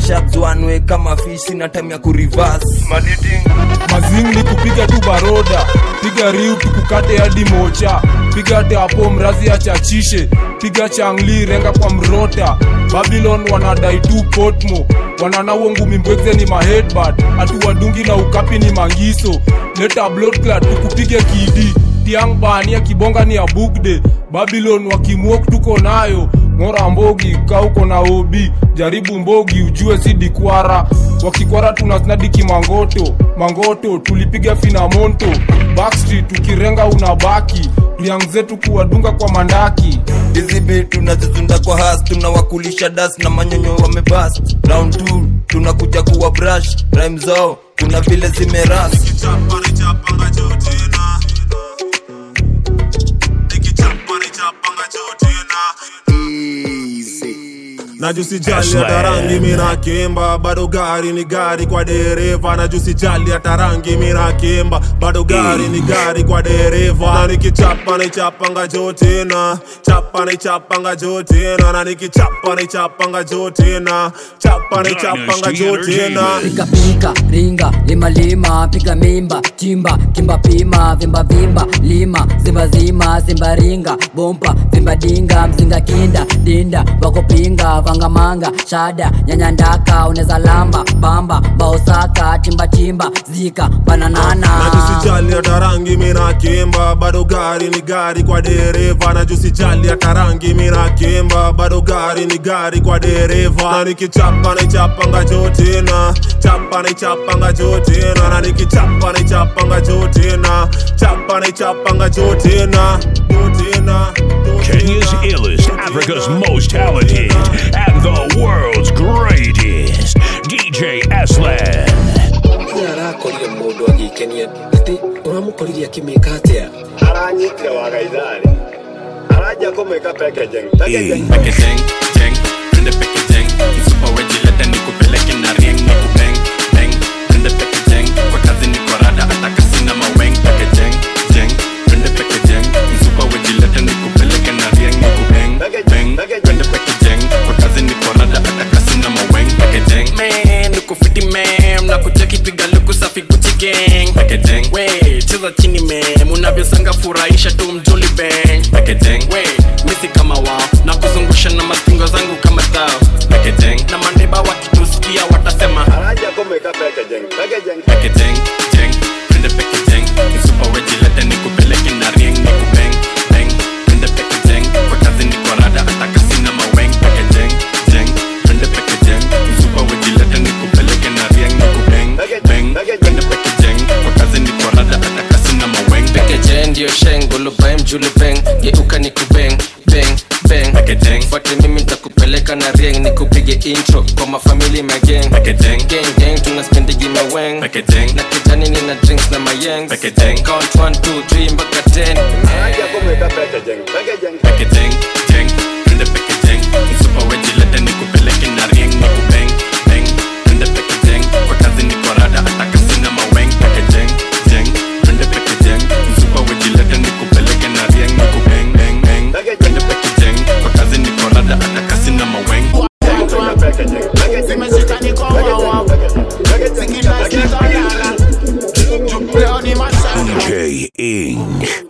shabs wanwe kama fish na time ya kurivas. Mazing ni kupiga tu baroda piga riu tukukate hadi mocha. Piga teapo mrazi achachishe piga changli renga kwa mrota. Babylon wanadai tu potmo wanana ngumi mimbweze ni mahedbad atuwadungi na ukapi ni mangiso leta bloodclad tukupige kidi. Tiang bania kibonga ni ya bugde babylon wakimuok tuko nayo ng'ora mbogi kauko na obi jaribu mbogi ujue si dikwara wakikwara tunasnadiki mangoto mangoto tulipiga finamonto backstreet tukirenga unabaki riang zetu kuwadunga kwa mandaki hizi bit tunazizunda kwa has tunawakulisha das na manyonyo wamebas round 2 tunakuja kuwa brush rhyme zao kuna vile zimeras najusijali hata rangi mina kimba bado gari ni gari kwa dereva. Najusijali hata rangi mina kimba bado gari ni gari kwa dereva. Na nikichapa naichapanga jotina. Chapa naichapanga jotina. Na nikichapa naichapanga jotina. Chapa naichapanga jotina. pika pika ringa lima lima. Piga mimba chimba kimba pima. Vimba vimba lima. Zimba zima zimba ringa. Bompa vimba dinga. Mzinga kinda dinda. Wako pinga mangamanga shada nyanyandaka uneza lamba bamba baosaka timbatimba zika bananana. Najusijali hata rangi bado gari ni gari kwa dereva. Najusijali hata rangi mina kimba bado gari ni gari kwa dereva. Na naichapanga jotina chapa naichapanga jotina. Na nikichapa naichapanga jotina chapa naichapanga jotina jotina Kenya's illest, Africa's most talented, and the world's greatest. DJ Aslan. arakorire aranyitire wagaithari packaging packaging jeng, packaging. Msupa nikupeleke na nikubeng, beng, packaging. 50 mem na kuja kipiga luku safi Gucci gang. We cheza chini mem unavyosanga furahisha tu mjoli bang. We misi kama wao. Na kuzungusha na mazingo zangu kama tao. Na mandeba wakitusikia watasema. Packaging. Gulubae beng geuka ni kubeng beng beng fuate mimi nitakupeleka na rieng nikupige intro kwa mafamili mageng geng gang. Tunaspendigi maweng na kijani nina drinks na mayeng count 1 2 3 mpaka 10 em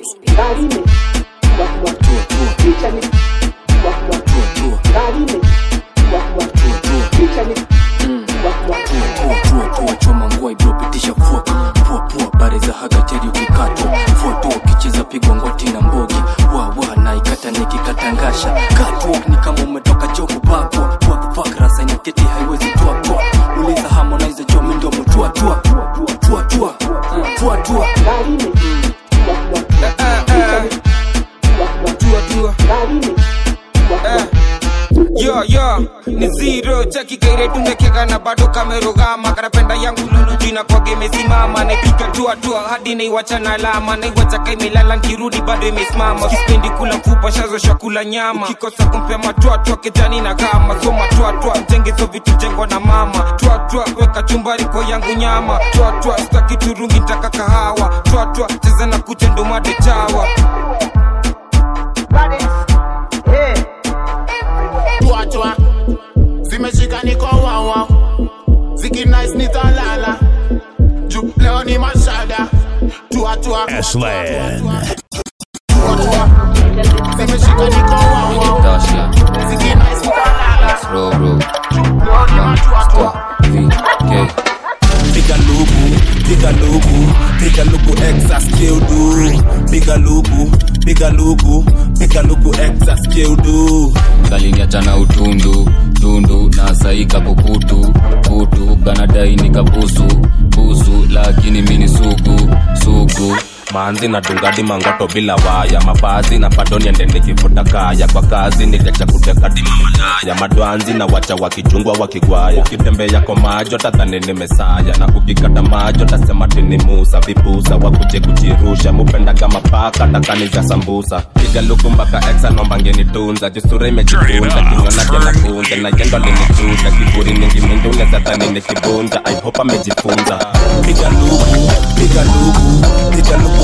jina kwage imesimama naipika tua tua hadi naiwachana alama. Naiwacha imelala nkirudi bado imesimama. Kispendi kula fupa shazo shakula nyama. Kikosa kumpea matwatwa kijani na kama. So matwatwa mtengezo vitu jengwa na mama. Twatwa weka chumbari kwa yangu nyama. Twatwa staki turungi ntaka kahawa. Twatwa cheza na kucha ndo made chawa. Tuachwa zimeshika Aslan. Lugu, Pika Lugu X as Kildu, Pika Lugu, Pika Lugu, Pika Lugu X as Kildu. Kaliniacha na utundu tundu na saika kukutu kutu kanadai nikabusu busu, lakini mini suku suku manzi na dungadi mangoto bila waya. Mapazi na padoni niende kaya. Kwa kazi niliacha kutekadimamalaya madwanzi na wacha wakichungwa wakigwaya. Ukitembea kwa majo tadhani ni mesaya. Na ukikata majo tasema tini musa. Vipusa wakuje kujirusha mupenda kama paka takani za sambusa. Piga luku mpaka exa nomba ngenitunza jisura imejikunza kinyona kenakunja na jendo linitunza kiburi mingi mingi unaweza dhani ni kibunja i hope amejifunza piga luku piga luku piga luku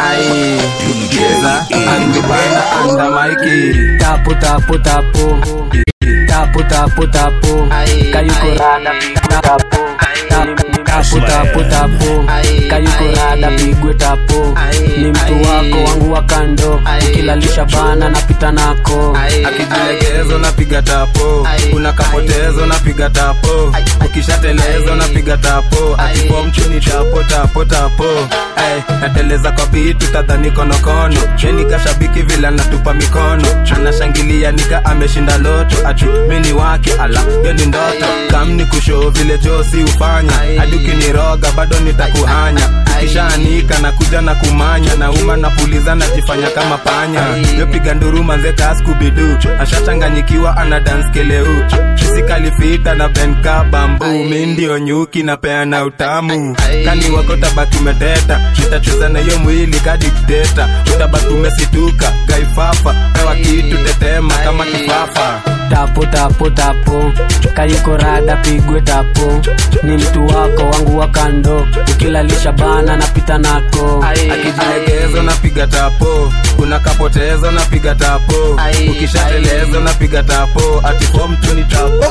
ai cheza andibana andamaiki tapu tapu tapu. Tapu tapu tapu. Kayuko rada pigwe tapu tapu tapu tapu. Kayukurada pigwe tapu. Ni mtu wako wangu wa kando. Ukilalisha bana napita nako. Akijilegezo napiga tapo kuna kapotezo napiga tapo ukishatelezo napiga tapo akipo mchuni tapo tapo tapo nateleza kwa bitu tadhani konokono sheni kashabiki vila natupa mikono. Anashangilia nika ameshinda loto. Ati mini wake ala yo ni ndoto. Kamni kushoo vile josi ufanya hadi ukiniroga bado nitakuhanya. Ukishaanika na kuja na kumanya na uma na puliza najifanya kama panya. Yopiga nduru manzeka skubidu ashachanganyikiwa ana dance keleu. Na benka bambu. Mi ndio nyuki na peana utamu. Kani wako tabaki umeteta. Nitacheza na hiyo mwili kadikteta utabaki umesituka gaifafa. Pewa kitu tetema kama kifafa tapu tapo tapo kayikorada pigwe tapo ni mtu wako wangu wa kando. Ukilalisha bana napita nako. Akijilegeza napiga tapo unakapoteza napiga tapo ukishateleza napiga tapo atifo mtu ni tapo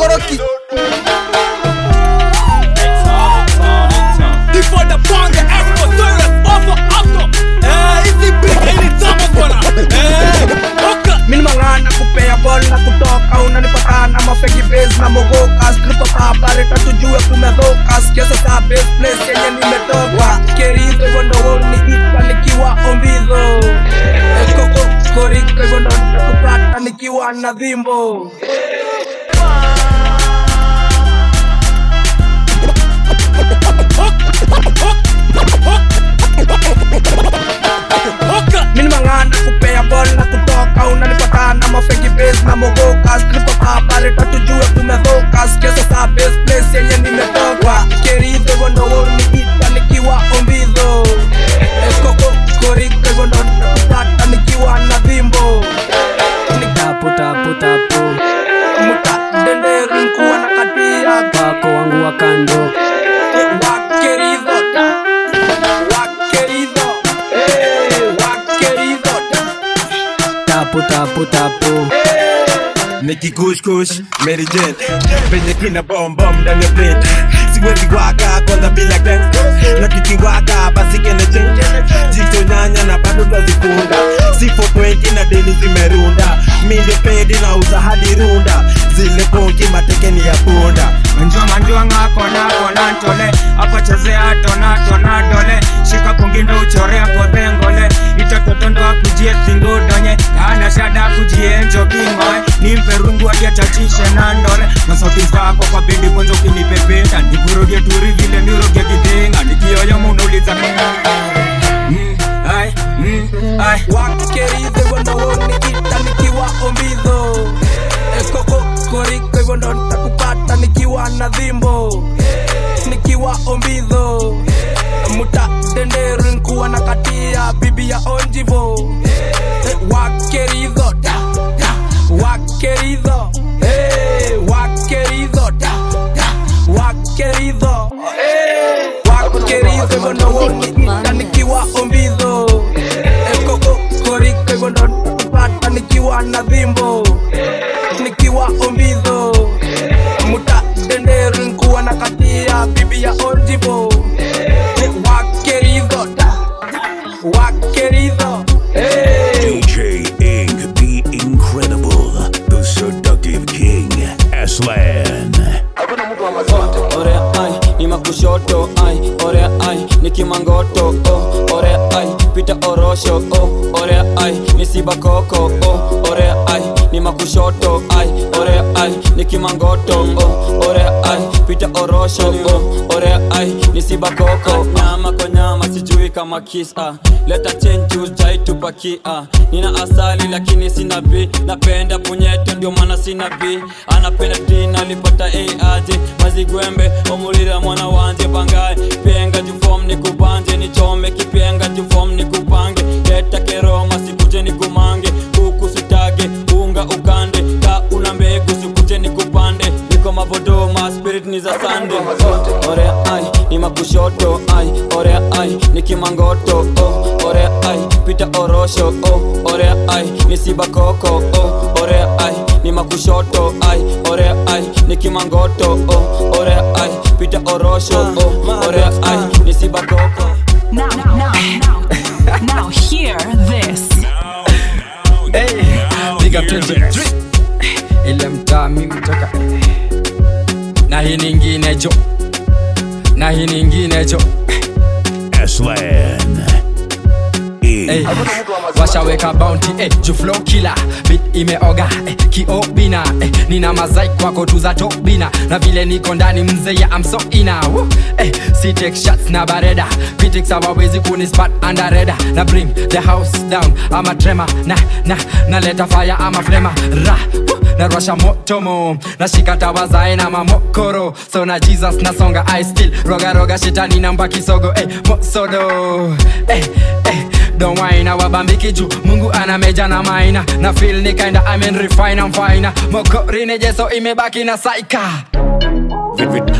Eh, hizi big hili zama bwana. Eh, *laughs* mini mang'ana kupea bol na kutoka unanipatana mafeki base na mogoka. Skripo habari tatujue kumedhoka sikiasa saa base place yenye nimetoka kerizo hivyo ndo woniita nikiwa ombizo koko koriko hivyo ndo nikiwa na dhimbo Min mangan, ako payable, ako tokaw Nalipatan, na mafigibis, na mogokas Nagpapapalit at tujuya kumedokas Kesa sa best place, yan yan nimetoka Querido, wano wong nikita, nikiwa ombido Eskoko, korito, wano nakupata, nikiwa na bimbo. Nikapo, tapo, tapo Muta, dende, rinkuwa, nakatiya Pako, wangu wakando tapu tapu tapu. Nikikushkush Mary Jane. Penye kina bombom ndani ya plate. Siwezi waka kwanza bila gang na kikiwaka basi kene change. Jito nyanya na bado twazikunda. Si 420 na deni zimerunda. Minde pedi na uza hadi runda zile ponki matekeni ya punda. Ntole akochezea tona tona dole. Shika kungindo uchorea kodhengole itototondo kujie singudonye kana shada kujie njokimoe nimpe rungu adiachachishe na ndole. Zako kwa bindi kwanza ukinipepeta nikurudie turi vile miroge kidhinga nikioyo munauliza mm, mm, wakerizo hivyo ndo woniita nikiwa ombidho ekoko koriko hivyo ndo nitakupata nikiwa na dhimbo nikiwa ombidho muta denderu nkuwa na katia bibi ya onjivo wakeridho wakeridho wakeridho nikiwa ombidho koko koriko hivyo ndo nitakupata nikiwa na dhimbo ai orosho oh ore ai ni sibakoko oh ore ai ni makushoto ai ore ai ni kimangoto oh ore ai pita orosho oh ore ai ni sibakoko nyama kwa nyama sijui kama kisa leta chenju jai tupakia nina asali lakini sina b. Napenda punyeto ndio maana sina b. Anapenda dina alipata aje mazigwembe omulira mwana wanje bangaye penga jufom ni kubanje nichome kipenga jufom ni kupange. Leta keroma sikuje ni kumange. Kuku sitage unga ukande. Ka una mbegu sikuje ni kupande. Niko mavodoma spirit ni za sande. Oh, ore ai ni makushoto ai orea ai ni nikimangoto oh, orea ai pita orosho oh, orea ai nisiba koko oh, orea ai ni makushoto ai orea ai nikimangoto oh, orea ai pita orosho oh, orea ai nisiba koko. Now, now, now, now, hear this. Hey, now up 23 ile mtaa mimi toka. Na hii ningine jo na hii ningine cho Aslan. Hey, washaweka bounty hey, juflo kila bit imeoga hey, kiobina hey, nina mazai kwako tuza tobina. Na vile niko ndani mzee ya amso ina Woo, hey, si shots na bareda. Critics hawawezi kunispat andareda na bring the house down ama trema na na naleta fire ama flema ra Woo, narwasha motomo nashika tawazae na mamokoro. So na jesus nasonga i still roga roga shetani namba kisogo hey, mosodo. Hey, hey, don't whine wabambiki juu mungu ana meja na maina. Na feel ni kinda I'm in refine I'm fine mokori jeso imebaki na saika.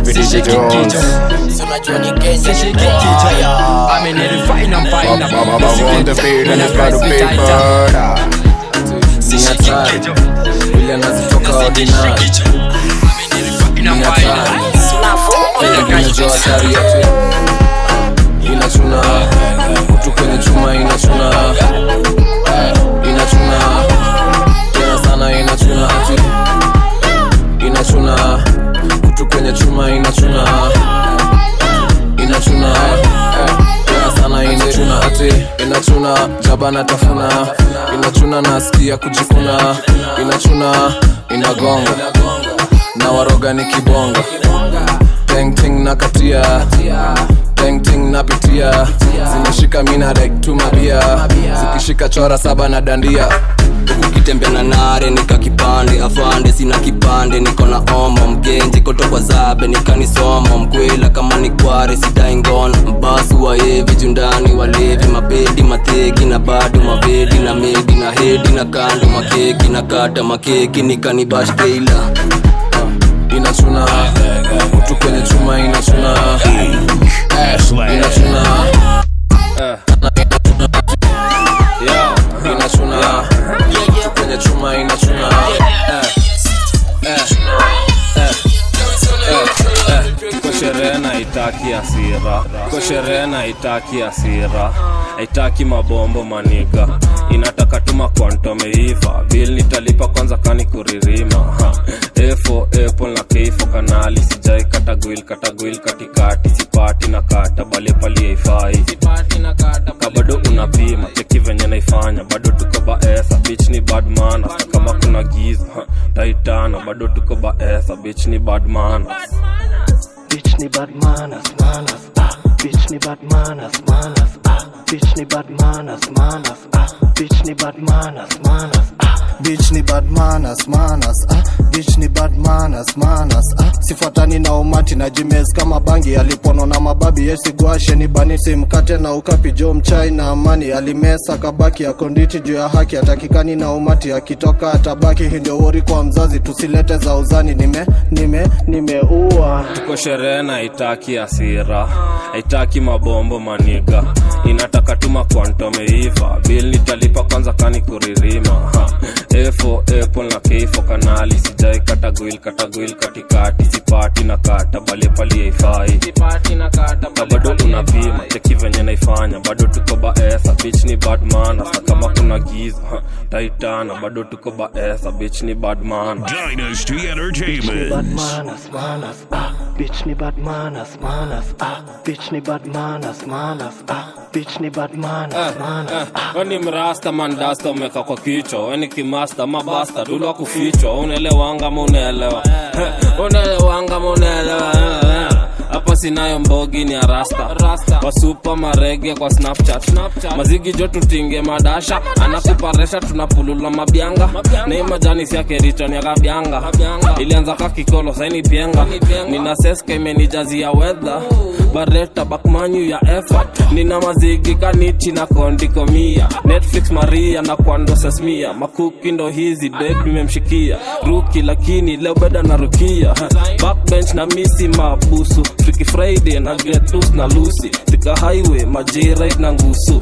Sishiki kichwa. Sishiki kichwa. I mean refine I'm fine. Sishiki kichwa. vile nazitoka ordinary Ni hatari. Unajua hatari yetu inachuna kutu kwenye chuma inachuna inachuna tena sana inachuna ati inachuna kutu kwenye chuma inachuna inachuna sana inachuna ati inachuna jaba inachuna nasikia kujikuna inachuna inagonga. Na waroga ni kibonga. Tengting na katia tengting napitia. Zinashika mina tumabia zikishika chora saba na dandia. Ukitembea na nare nika kipande afande sina kipande. Niko na omo mgenji koto kwa zabe nikanisomo mkwela kama ni kware sidaingono mbasu waevi jundani walevi mabedi mateki na bado mabedi na medi na hedi na kando makeki na kata makeki. Nikanibashteila inachuna mtu kwenye chuma inachuna inachuna na asira kwa sherehe na itaki haitaki mabombo maniga, inataka tuma kwantomeiva bil nitalipa kwanza kani kuririma. Ha. Efo apple na keifo kanali, sijai katagwil katagwil katikati, sipati na kata bale pali kabado unapima cheki venye naifanya. Bado tuko baesa bich ni badmana kama kuna giza taitana bado tuko baesa bich ni bad manners. Bitch ni bad manners, manners, ah. Bitch ni bad manners, manners, ah. Bitch ni bad manners, manners, ah. Bitch ni bad manners, manners, ah. bitch ni bad manners, manners, ah. bitch ni bad manners, manners, ah. sifuatani na umati na jimes kama bangi alipono na mababi yesigwashe ni banisi mkate na ukapi jo mchai na amani alimesa kabaki ya konditi juu ya haki atakikani na umati akitoka atabaki hindio wori kwa mzazi tusilete za uzani nime nime nimeua tuko sherehe na itaki asira itaki mabombo maniga inataka tuma kwanto meiva bil nitalipa kwanza kani kuririma efo epo na keifo kanali sijai katagwil katagwil katikati sipati na kata bale pali bado unapima cheki venye naifanya bado tuko baesa bich ni badman manners. kama kuna giza taitana bado tuko baesa bich ni badman. Dynasty Entertainment. ah. Bitch ni bad manners, manners, ah. Bitch ni bad manners, manners, ah. Bitch ni bad manners, manners, ah. weni mrasta mandasta umeka kwa kichwa weni kimasta mabasta dulwa kufichwa unaelewanga ma unaelewa? Unaelewanga ma hapa sinayo mbogi ni arasta wasupa marege kwa snapchat. Mazigi jo tutinge madasha. Anakuparesha tunapulula mabyanga nei majani siake riton ya kabyanga ilianza kakikolo saini pienga. Nina seska imenijazia wedha bareta bakmanyu ya efa nina mazigi kanichi na kondikomia netflix maria na kwando sesmia. Makuki ndo hizi deg nimemshikia ruki lakini leo beda na rukia. Backbench na misi mabusu ikifiki friday na get loose na lusi tika highway majirit na ngusu.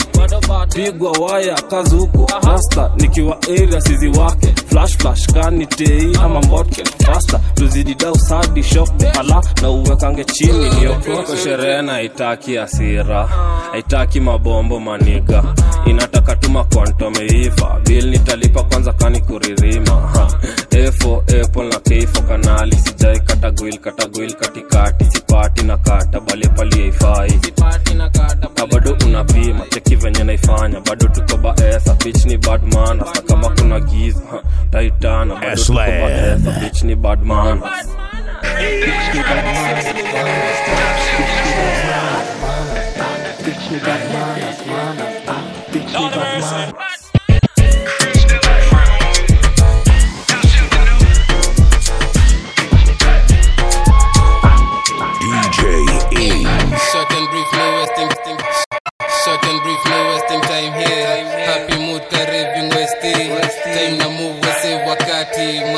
Pigwa waya kazi huko. Rasta nikiwa area sizi wake. Flash flash kani tei ama mbotke. Fasta tuzidi dau sadi shop hala na uwekange chini niokoko sherehe na itaki asira haitaki mabombo maniga. Inataka tuma kwantomeiva bil nitalipa kwanza kani kuririma. Efo apple na keifo kanali sijai katagwil katagwil katikati. Sipati na kata bale pali haifai. Na bado unapima cheki venye naifanya. Bado tuko baesa bich ni badman hasa kama kuna giza taitana bado tuko baesa ni badman Bitch, you got manners, ah. Bitch, you got manners.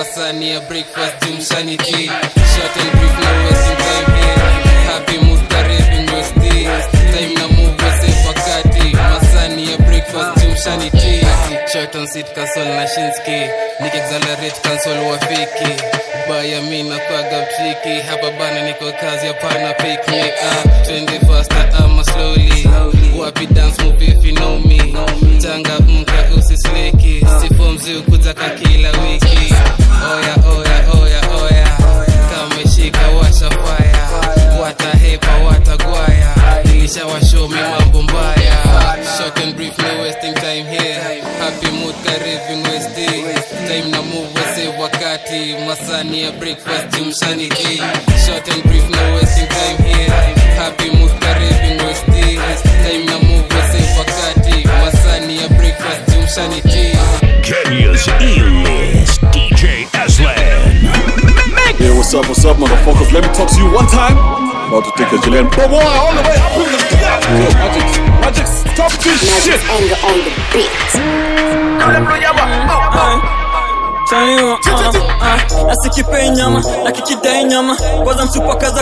Masani ya breakfast, jumshani tea. Short and brief, na wasting baby. Happy karibing westi. Time na move, wase wakati. Masani ya breakfast, jumshani tea. sit on console na shinski. Nick console wafiki. Baya mi na kwaga. Hapa bana niko kazi, hapana pick me up. Twende faster ama slowly. Wapi dance move if you know me. Tanga mka usisleki. Sifo mzi kutaka kila wiki. Oya oya oya oya. Kameshika washa. Watagwaya. Nilishawashomi mambo mbaya. Short and brief, no wasting time here. Happy mood, karibing westi. Time na move wase wakati. Masani ya breakfast, jumshani tea. Short and brief, no wasting time here. Happy mood, karibing westi. Time na move wase wakati. Masani ya breakfast, jumshani tea. Kenya's E-list DJ Aslan. What's up, what's up, motherfuckers? Let me talk to you one time. About to take a Chilean boy all the way up in the Magic, Magic, stop this shit. anger on the beat. Uh, uh, nasikipei nyama na nyama kwanza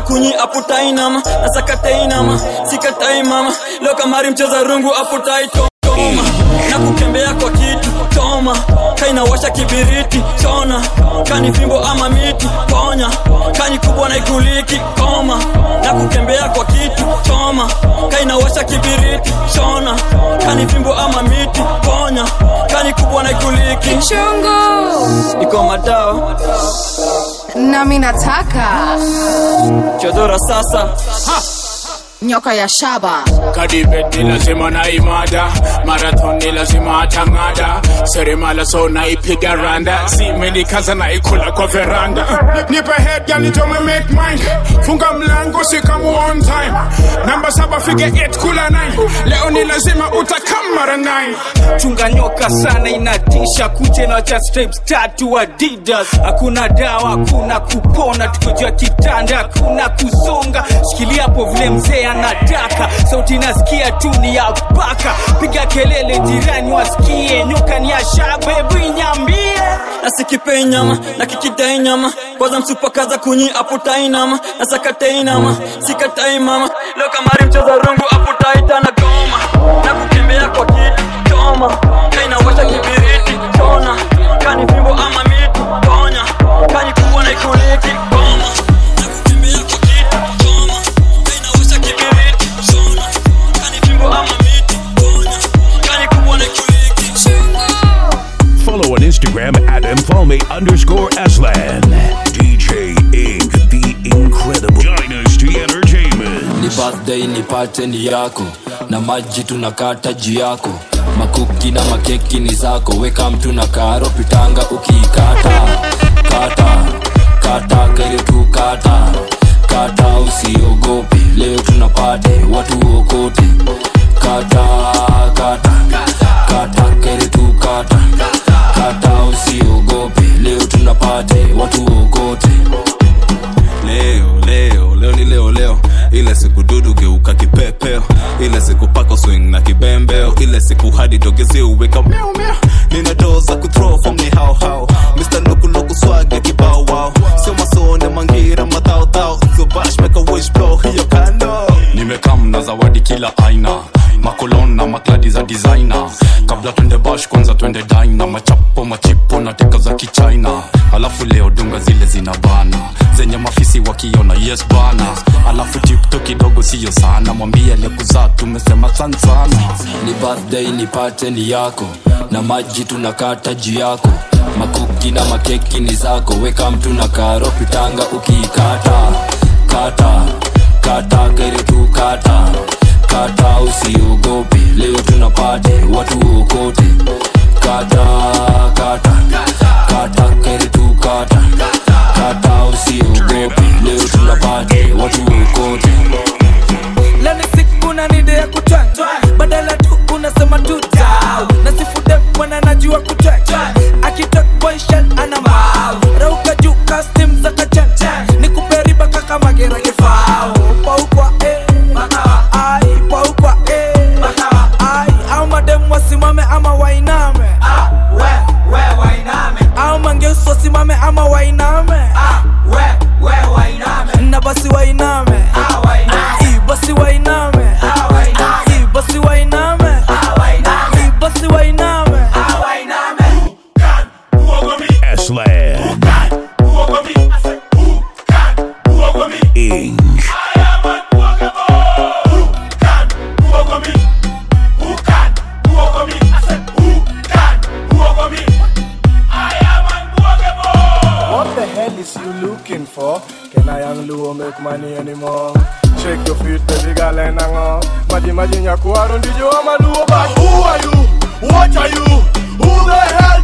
kunyi aputai nama nasakatai nama sikatai mama leo kamari mcheza rungu aputai toma na kwa kitu toma kainawasha kibiriti chona. Kani fimbo ama miti ponya. Kani kubwa na ikuliki koma. Na kukembea kwa kitu choma. Kainawasha kibiriti chona. Kani fimbo ama miti ponya. Kani kubwa na ikuliki. Chungu. iko madao nami nataka. Chodora sasa nyoka ya shaba. Kadibet ni lazima na imada marathon ni lazima atang'ada seremala so naipiga randa simenikaza naikula kwa veranda. Nipe head gal make mine funga mlango sikamu on time. Namba saba fige 8 kula 9 leo ni lazima utakam mara 9 chunga nyoka sana inatisha kuje na cha stripes tatu adidas. Hakuna dawa hakuna kupona tukojua kitanda hakuna kusonga. Shikilia hapo vile mzee anataka sauti nasikia tu ni ya baka piga kelele jirani wasikie. Nyoka ni ya shaba hebu inyambie nasikipei nyama na kikidai nyama. Kwanza msupakaza kunyi aputai nama. Nasakatai nama sikatai mama. Leo kamari mcheza rungu aputai tana goma. Na kukimbia kwa kiti choma. Kainawasha kibiriti chona. Kani fimbo ama miti tonya. Kani kubwa na ikuliki goma on Instagram at Mfalme underscore Aslan. DJ Inc. the incredible. Dynasty Entertainment. ni birthday nipate ni yako. Na maji tunakata ji yako. Makuki na makeki ni zako. Weka mtu na karo pitanga ukiikata kata kata kere tu kata kata usiogope. Leo tunapate watu okote kata kata kata kere tu kata kata usiogope. Leo tunapate watu wokote. leo leo leo ni leo leo. Ile siku dudu geuka kipepeo. Ile siku pako swing na kibembeo. Ile siku hadi dogezi uweka nina doza kuthrow form ni hao hao sio masone mangira wish blow. Hiyo nimekam na zawadi kila aina. Makolon na makladi za designer. Kabla twende bash kwanza twende dina machapo machipo na teka za kichina. Alafu leo dunga zile zina bana. Zenye mafisi wakiona yes bana. Alafu tipto kidogo siyo sana. Mwambie lekuzaa tumesema san sana. Ni birthday nipate ni yako. Na maji tunakata juu yako. Makuki na makeki ni zako. Weka mtu na karopitanga ukiikata kata, kata kere tu kata. Kata usiogope leo tunapate watu wokote kata kata kata kere tu kata. Kata usiogope leo tunapate watu wokote lani siku na nide ya kutwanga badala tu unasema tuta na sifude mwana najua kutwanga akitok boyshel ana mau. Rauka juu kastim za ni kuperiba kaka magera kifao usimame ama wainame money anymore? Shake your feet, baby girl, and hang on. Maji maji nyakuaro ndijo ama Luo, but who are you? What are you? Who the hell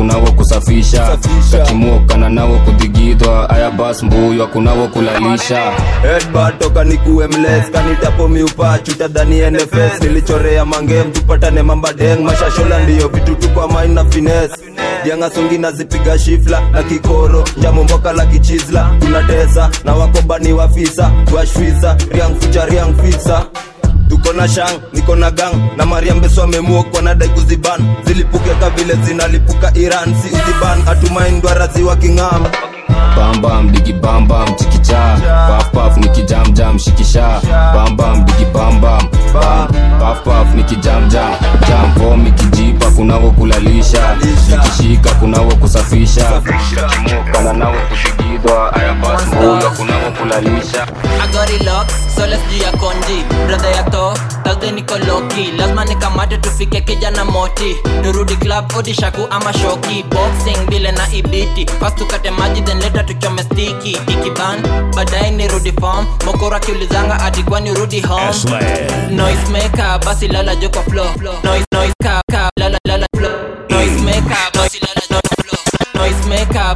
zikishika kunawo kusafisha. Kakimokana nawo kudhigidhwa aya bas mbuyu akunawo kulalisha. Nikuwe mles kanitapo miupachu tadhani nfs nilichorea mangem tupatane mambadeng mashashola ndiyo vitu tukwa main na fines diangasongi nazipiga shifla na kikoro jamomboka la kichizla. Tunatesa na wakobani wafisa washwisa riang fucha riang fisa tuko na shang niko na gang na mariambeso amemuokwa na nadai kuziban. Zilipuke ka vile zinalipuka iran si uziban. Atumaindwara ziwa king'am. Bambam digi bambam chikicha pafpaf nikijamjam shikisha bambam digi bambam bam pafpaf nikijamjam jam fom ikijipa kunawo kulalisha ikishika kunawo kusafisha. Kakimokana nawo kushigidwa aya bas mbuywa kunawo kulalisha. Agori lock soles juu ya konji brother ya to tagde niko loki. Lazima nikamate tufike kijana moti. Turudi club odishaku ama shoki. Boxing vile na ibiti. Fast tukate maji then leta tuchome stiki. Ikiban baadaye nirudi form. Mokoro akiulizanga ati kwani home? Noise maker basi lala jo kwa floor. Noise noise ka ka lala lala floor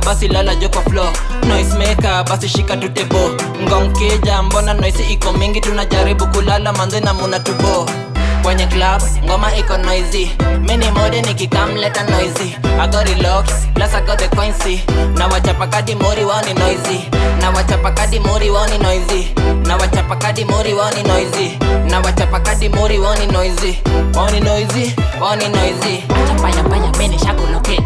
basi lala jo kwa floor. Noise basi shika tu ngomkija mbona noise iko mingi? Tunajaribu kulala manze na muna tubo. Kwenye club ngoma iko noisy. Mini mode nikikamleta noisy. Agori locks plus ago the na wachapakadi mori wao ni noisy. Na wachapakadi mori wao ni noisy. Na wachapakadi mori wao ni noisy. Na wachapakadi mori wao ni noisy. Wao ni noisy wao ni noisy chapaya paya mimi nishakulocate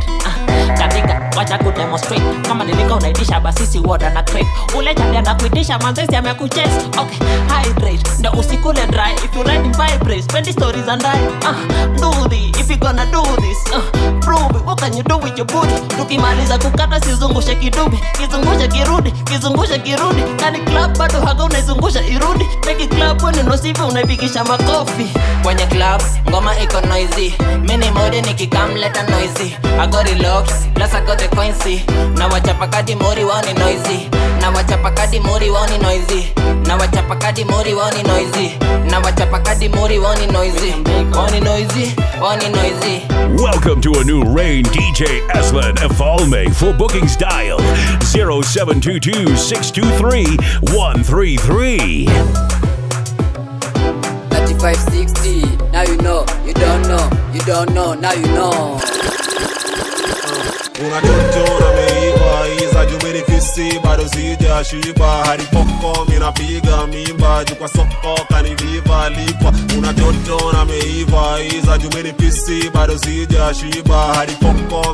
katika wacha kudemonstrate. Kama nilika unaitisha basisi woda na crate ule jali anakuitisha manzesi amekuches okay hydrate. Ndo usikule dry. If you ready vibrate spend stories and die. Uh, do this. If you gonna do this uh, prove what can you do with your booty? Tukimaliza kukata sizungushe kidubi kizungushe kirudi kizungushe kirudi. Kani club bado haga unaizungusha irudi. Peki club wenu nosivi unaipigisha makofi. Kwenye club ngoma iko noisy. Mini mode nikikamleta noisy. I got it locked plus I got the coincy na wachapa kadi mori wani noisy. Na wachapa kadi mori wani noisy. Na wachapa kadi mori wani noisy. Na wachapa kadi mori wani noisy. Wani noisy wani noisy. Welcome to a new rain DJ Aslan Efalme for bookings dial 0722 623 133. 3560 now you know. You don't know. You don't know. Now you know Una canzone meiva fisi bado sijashiba hadi minapiga mimba jukwa soko kaniviva lipa unatoto na meiva iza fisi bado sijashiba hadi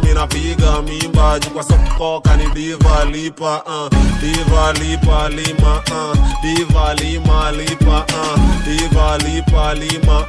minapiga mimba jukwa soko kaniviva lipa uh, diva lipa uh, diva lima uh, diva lipa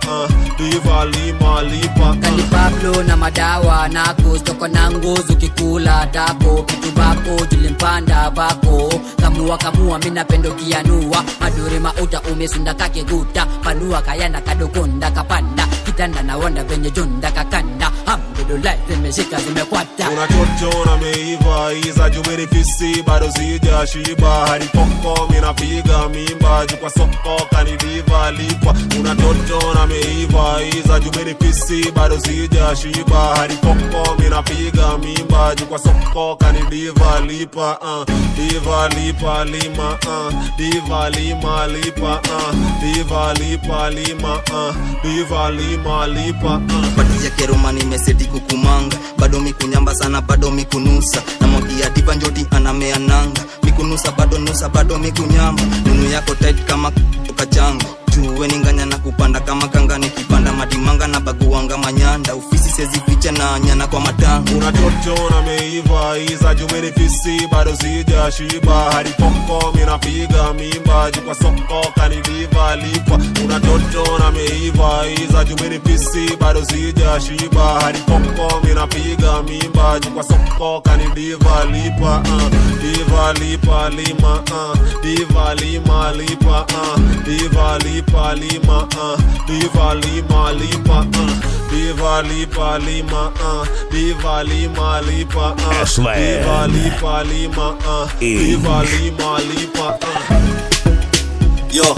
uh, lipa uh. kalipablo na madawa nako stoko na nguzu kikula tako kitu bako ulimpanda vako kamua kamua minapendo kianua. Maduri uta umesinda kakiguta panua kayana kadokonda kapanda. Kitanda nawanda venye junda kakanda. Hamdulilai zimeshika zimekwata. Unachochona meiva iza jumirikisi bado sijashiba haripoko minapiga mimba jukwa soko kaniviva lipwa. Unachochona meiva iza jumirikisi bado sijashiba haripoko minapiga mimba jukwa soko kaniviva lipwa lipa uh, diva lipa lima uh, diva lima lipa uh, diva lipa lima uh, diva lima lipa uh. pati ya keroma nimeseti kukumanga. Bado mikunyamba sana bado mikunusa namwagia diva njoti anameananga mikunusa bado nusa bado mikunyamba nunu yako tight kama kachango juwe ninganya na kupanda kama kanga nikipanda madimanga na baguanga manyanda. Ufisi sezificha na nyana kwa matango unatoto meiva iza jumenifisi bado sijashiba hadi poko minapiga mimba jukwa soko kaniviva lipwa. Unatoto meiva iza jumenifisi bado sijashiba hadi poko minapiga mimba jukwa soko kaniviva lipa uh, diva lipa lima uh, diva lima lipa uh, diva lipa lima uh, diva lima lipa uh, diva lipa lima uh, diva lima lipa uh, Aslan. diva lipa lima uh, diva lima lipa uh. Yo,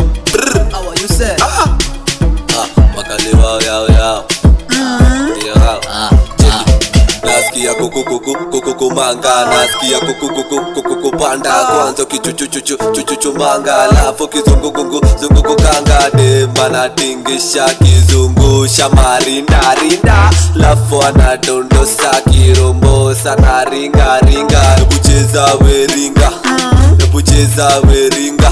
How are you say? ah, wakaliwa yao yao yao cheki nasikia kukukukukukumanga nasikia kukukukukukupanda kwanza kichuchuchuchuchumanga alafu kizungugungu zungukukanga dema natingisha kizungusha marindarinda lafu anadondosa kirombosa na ringaringa ebucheza weringa ebucheza weringa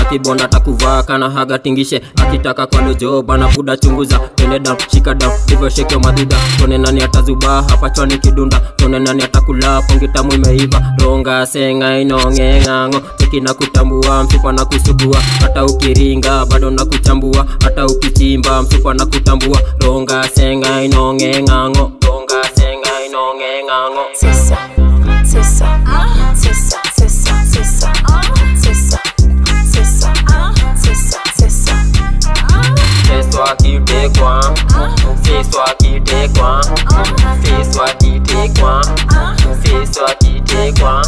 akibonda takuvaa kana haga tingishe. Akitaka kwalo jo bana buda chunguza. Tene dam shika dam hivyo shekyo madhuda tone nani atazubaa hapa chwani kidunda. Tone nani atakula pongi tamu imeiva. Ronga senga inongeng'ang'o teki na kutambua mfupa na kusugua. Hata ukiringa bado na kuchambua. Hata ukichimba mfupa na kutambua. Ronga senga inongeng'ang'o ronga senga inongeng'ang'o Sisa, toi qui t'es coin. Fais toi qui t'es coin. Fais toi qui t'es coin. Fais toi qui t'es coin.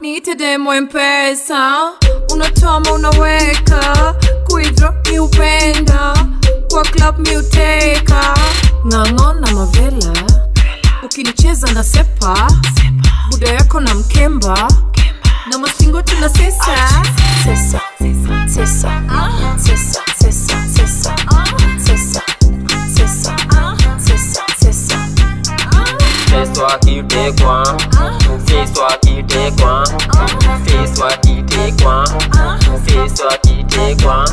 Niite demo mpesa, unatoma unaweka, kuidro ni upenda, kwa club mi uteka, ng'ang'o na mavela, ukinicheza na sepa, buda yako na mkemba, mkemba na mastingo tuna sesa sesa sesa sesa sesa sesa sesa sesa sesa sesa C'est toi qui t'es quoi C'est toi qui t'es quoi C'est toi qui t'es quoi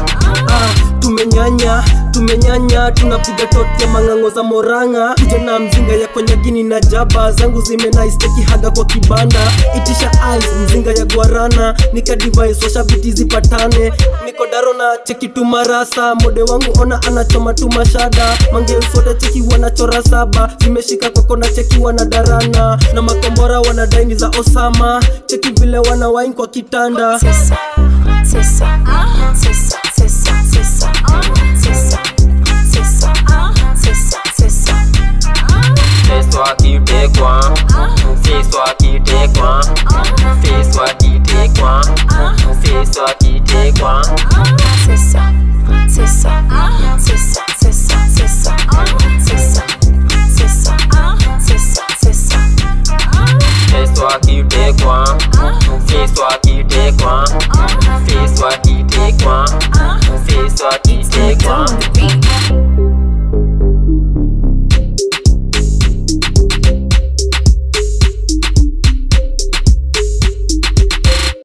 tumenyanya tumenyanya tunapiga tote mang'ang'o za moranga. Kijana mzinga ya konyagini na jaba. Zangu zimenaisteki haga kwa kibanda. Itisha ice mzinga ya gwarana nikadivais zipatane. Mikodaro na chekitumarasa mode wangu ona anachoma tumashada mangeuswote cheki wanachora saba. Zimeshika kokona cheki wanadarana. Na makombora wana staili za Osama, cheki vile wana wine kwa kitanda sisa, sisa, uh, sisa, sisa, sisa, uh, sisa, sisa, uh, sisa, sisa. Fais toi qui t'es quoi, fais toi qui t'es quoi, fais toi qui t'es quoi, fais toi qui t'es quoi. C'est ça, c'est ça, c'est ça, c'est ça, c'est ça. Fais-toi quitter quoi take one. Face quoi he take one. Face Fais-toi take one.